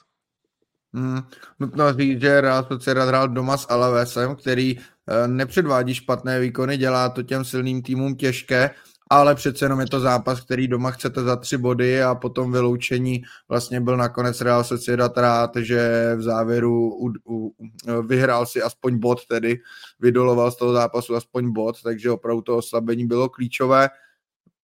Hmm, nutno říct, že Real Sociedad hrál doma s Alavesem, který uh, nepředvádí špatné výkony, dělá to těm silným týmům těžké, ale přece jenom je to zápas, který doma chcete za tři body a potom vyloučení vlastně byl nakonec Real Sociedad rád, že v závěru u, u, vyhrál si aspoň bod, tedy vydoloval z toho zápasu aspoň bod, takže opravdu to oslabení bylo klíčové.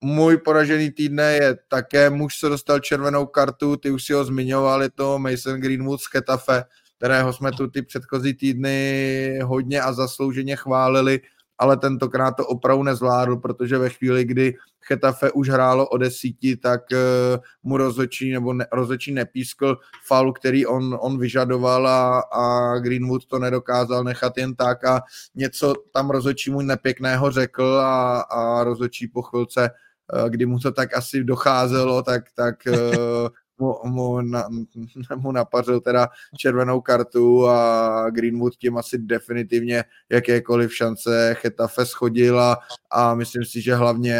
Můj poražený týdne je také muž, co dostal červenou kartu, ty už si ho zmiňoval, je to Mason Greenwood z Chetafe, kterého jsme tu ty předchozí týdny hodně a zaslouženě chválili ale tentokrát to opravdu nezvládl, protože ve chvíli, kdy Chetafe už hrálo o desíti, tak uh, mu rozhodčí nebo ne, rozhodčí nepískl faul, který on, on vyžadoval a, a Greenwood to nedokázal nechat jen tak a něco tam rozhodčí mu nepěkného řekl a, a rozhodčí po chvilce uh, kdy mu to tak asi docházelo, tak, tak uh, mu, mu, na, mu napařil teda červenou kartu a Greenwood tím asi definitivně jakékoliv šance Chetafe schodila a myslím si, že hlavně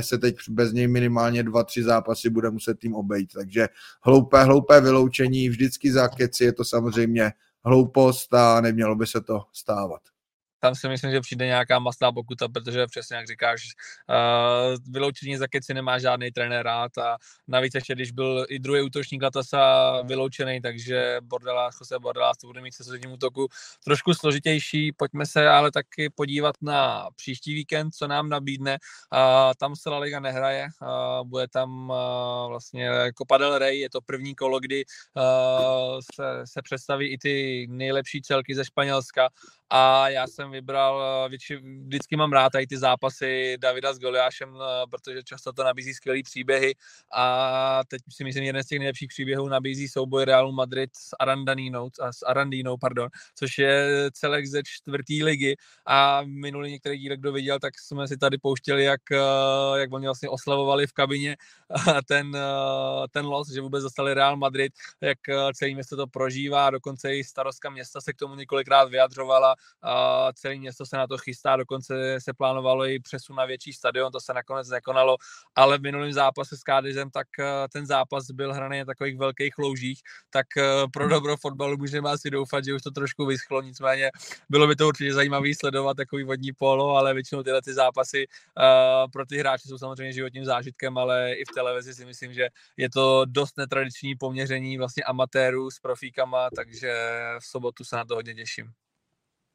se teď bez něj minimálně dva, tři zápasy bude muset tým obejít, takže hloupé, hloupé vyloučení, vždycky za keci je to samozřejmě hloupost a nemělo by se to stávat tam si myslím, že přijde nějaká masná pokuta, protože přesně jak říkáš, uh, vyloučení za keci nemá žádný trenér rád a navíc ještě, když byl i druhý útočník Latasa vyloučený, takže Bordela, Jose Bordela to bude mít se sezónním útoku trošku složitější. Pojďme se ale taky podívat na příští víkend, co nám nabídne. Uh, tam se La Liga nehraje, uh, bude tam uh, vlastně Copa del Rey, je to první kolo, kdy uh, se, se představí i ty nejlepší celky ze Španělska a já jsem vybral, eh, větši, vždycky mám rád tady ty zápasy Davida s Goliášem, eh, protože často to nabízí skvělé příběhy. A teď si myslím, jeden z těch nejlepších příběhů nabízí souboj Realu Madrid s Arandanínou, s Arandínou, pardon, což je celek ze čtvrtý ligy. A minulý některý díl, kdo viděl, tak jsme si tady pouštěli, jak, eh, jak oni vlastně oslavovali v kabině ten, ten los, že vůbec dostali Real Madrid, jak celé město to prožívá, dokonce i starostka města se k tomu několikrát vyjadřovala a celé město se na to chystá, dokonce se plánovalo i přesun na větší stadion, to se nakonec nekonalo, ale v minulém zápase s Kádizem, tak eh, ten zápas byl hraný na takových velkých loužích, tak eh, pro hmm. dobro fotbalu můžeme asi doufat, že už to trošku vyschlo, nicméně bylo by to určitě zajímavé sledovat takový vodní polo, ale většinou tyhle ty zápasy uh, pro ty hráče jsou samozřejmě životním zážitkem, ale i v televizi si myslím, že je to dost netradiční poměření vlastně amatérů s profíkama, takže v sobotu se na to hodně těším.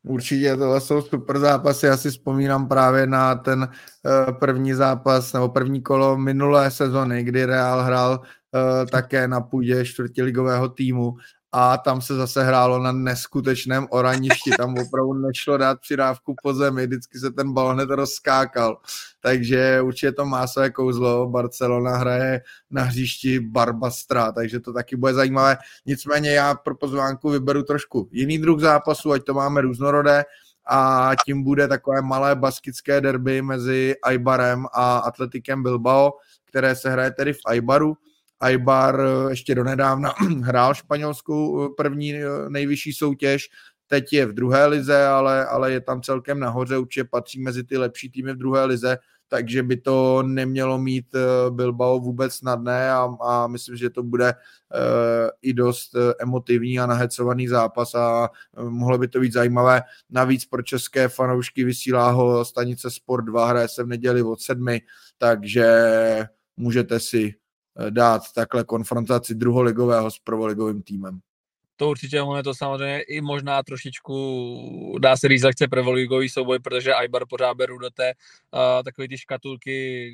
Určitě tohle jsou super zápasy. Já si vzpomínám právě na ten uh, první zápas nebo první kolo minulé sezony, kdy Real hrál uh, také na půdě čtvrtiligového týmu a tam se zase hrálo na neskutečném oraništi, tam opravdu nešlo dát přidávku po zemi, vždycky se ten balon hned rozskákal, takže určitě to má své kouzlo, Barcelona hraje na hřišti Barbastra, takže to taky bude zajímavé, nicméně já pro pozvánku vyberu trošku jiný druh zápasu, ať to máme různorodé, a tím bude takové malé baskické derby mezi Aibarem a Atletikem Bilbao, které se hraje tedy v Aibaru Aibar ještě donedávna hrál španělskou první nejvyšší soutěž, teď je v druhé lize, ale, ale je tam celkem nahoře, určitě patří mezi ty lepší týmy v druhé lize, takže by to nemělo mít Bilbao vůbec snadné a, a myslím, že to bude i dost emotivní a nahecovaný zápas a mohlo by to být zajímavé. Navíc pro české fanoušky vysílá ho stanice Sport 2, hraje se v neděli od sedmi, takže můžete si dát takhle konfrontaci druholigového s prvoligovým týmem to určitě ono je to samozřejmě i možná trošičku, dá se říct, lehce prvoligový souboj, protože Aibar pořád beru do té uh, takové ty škatulky,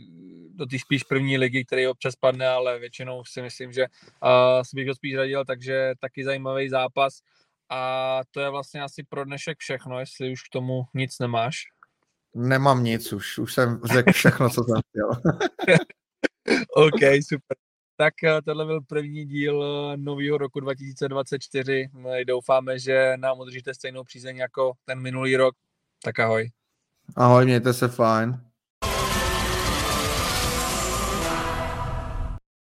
do té spíš první ligy, který občas padne, ale většinou si myslím, že uh, si bych ho spíš radil, takže taky zajímavý zápas. A to je vlastně asi pro dnešek všechno, jestli už k tomu nic nemáš. Nemám nic, už, už jsem řekl všechno, co jsem chtěl. OK, super. Tak eh, tohle byl první díl eh, nového roku 2024. Doufáme, že nám udržíte stejnou přízeň jako ten minulý rok. Tak ahoj. Ahoj, mějte se fajn.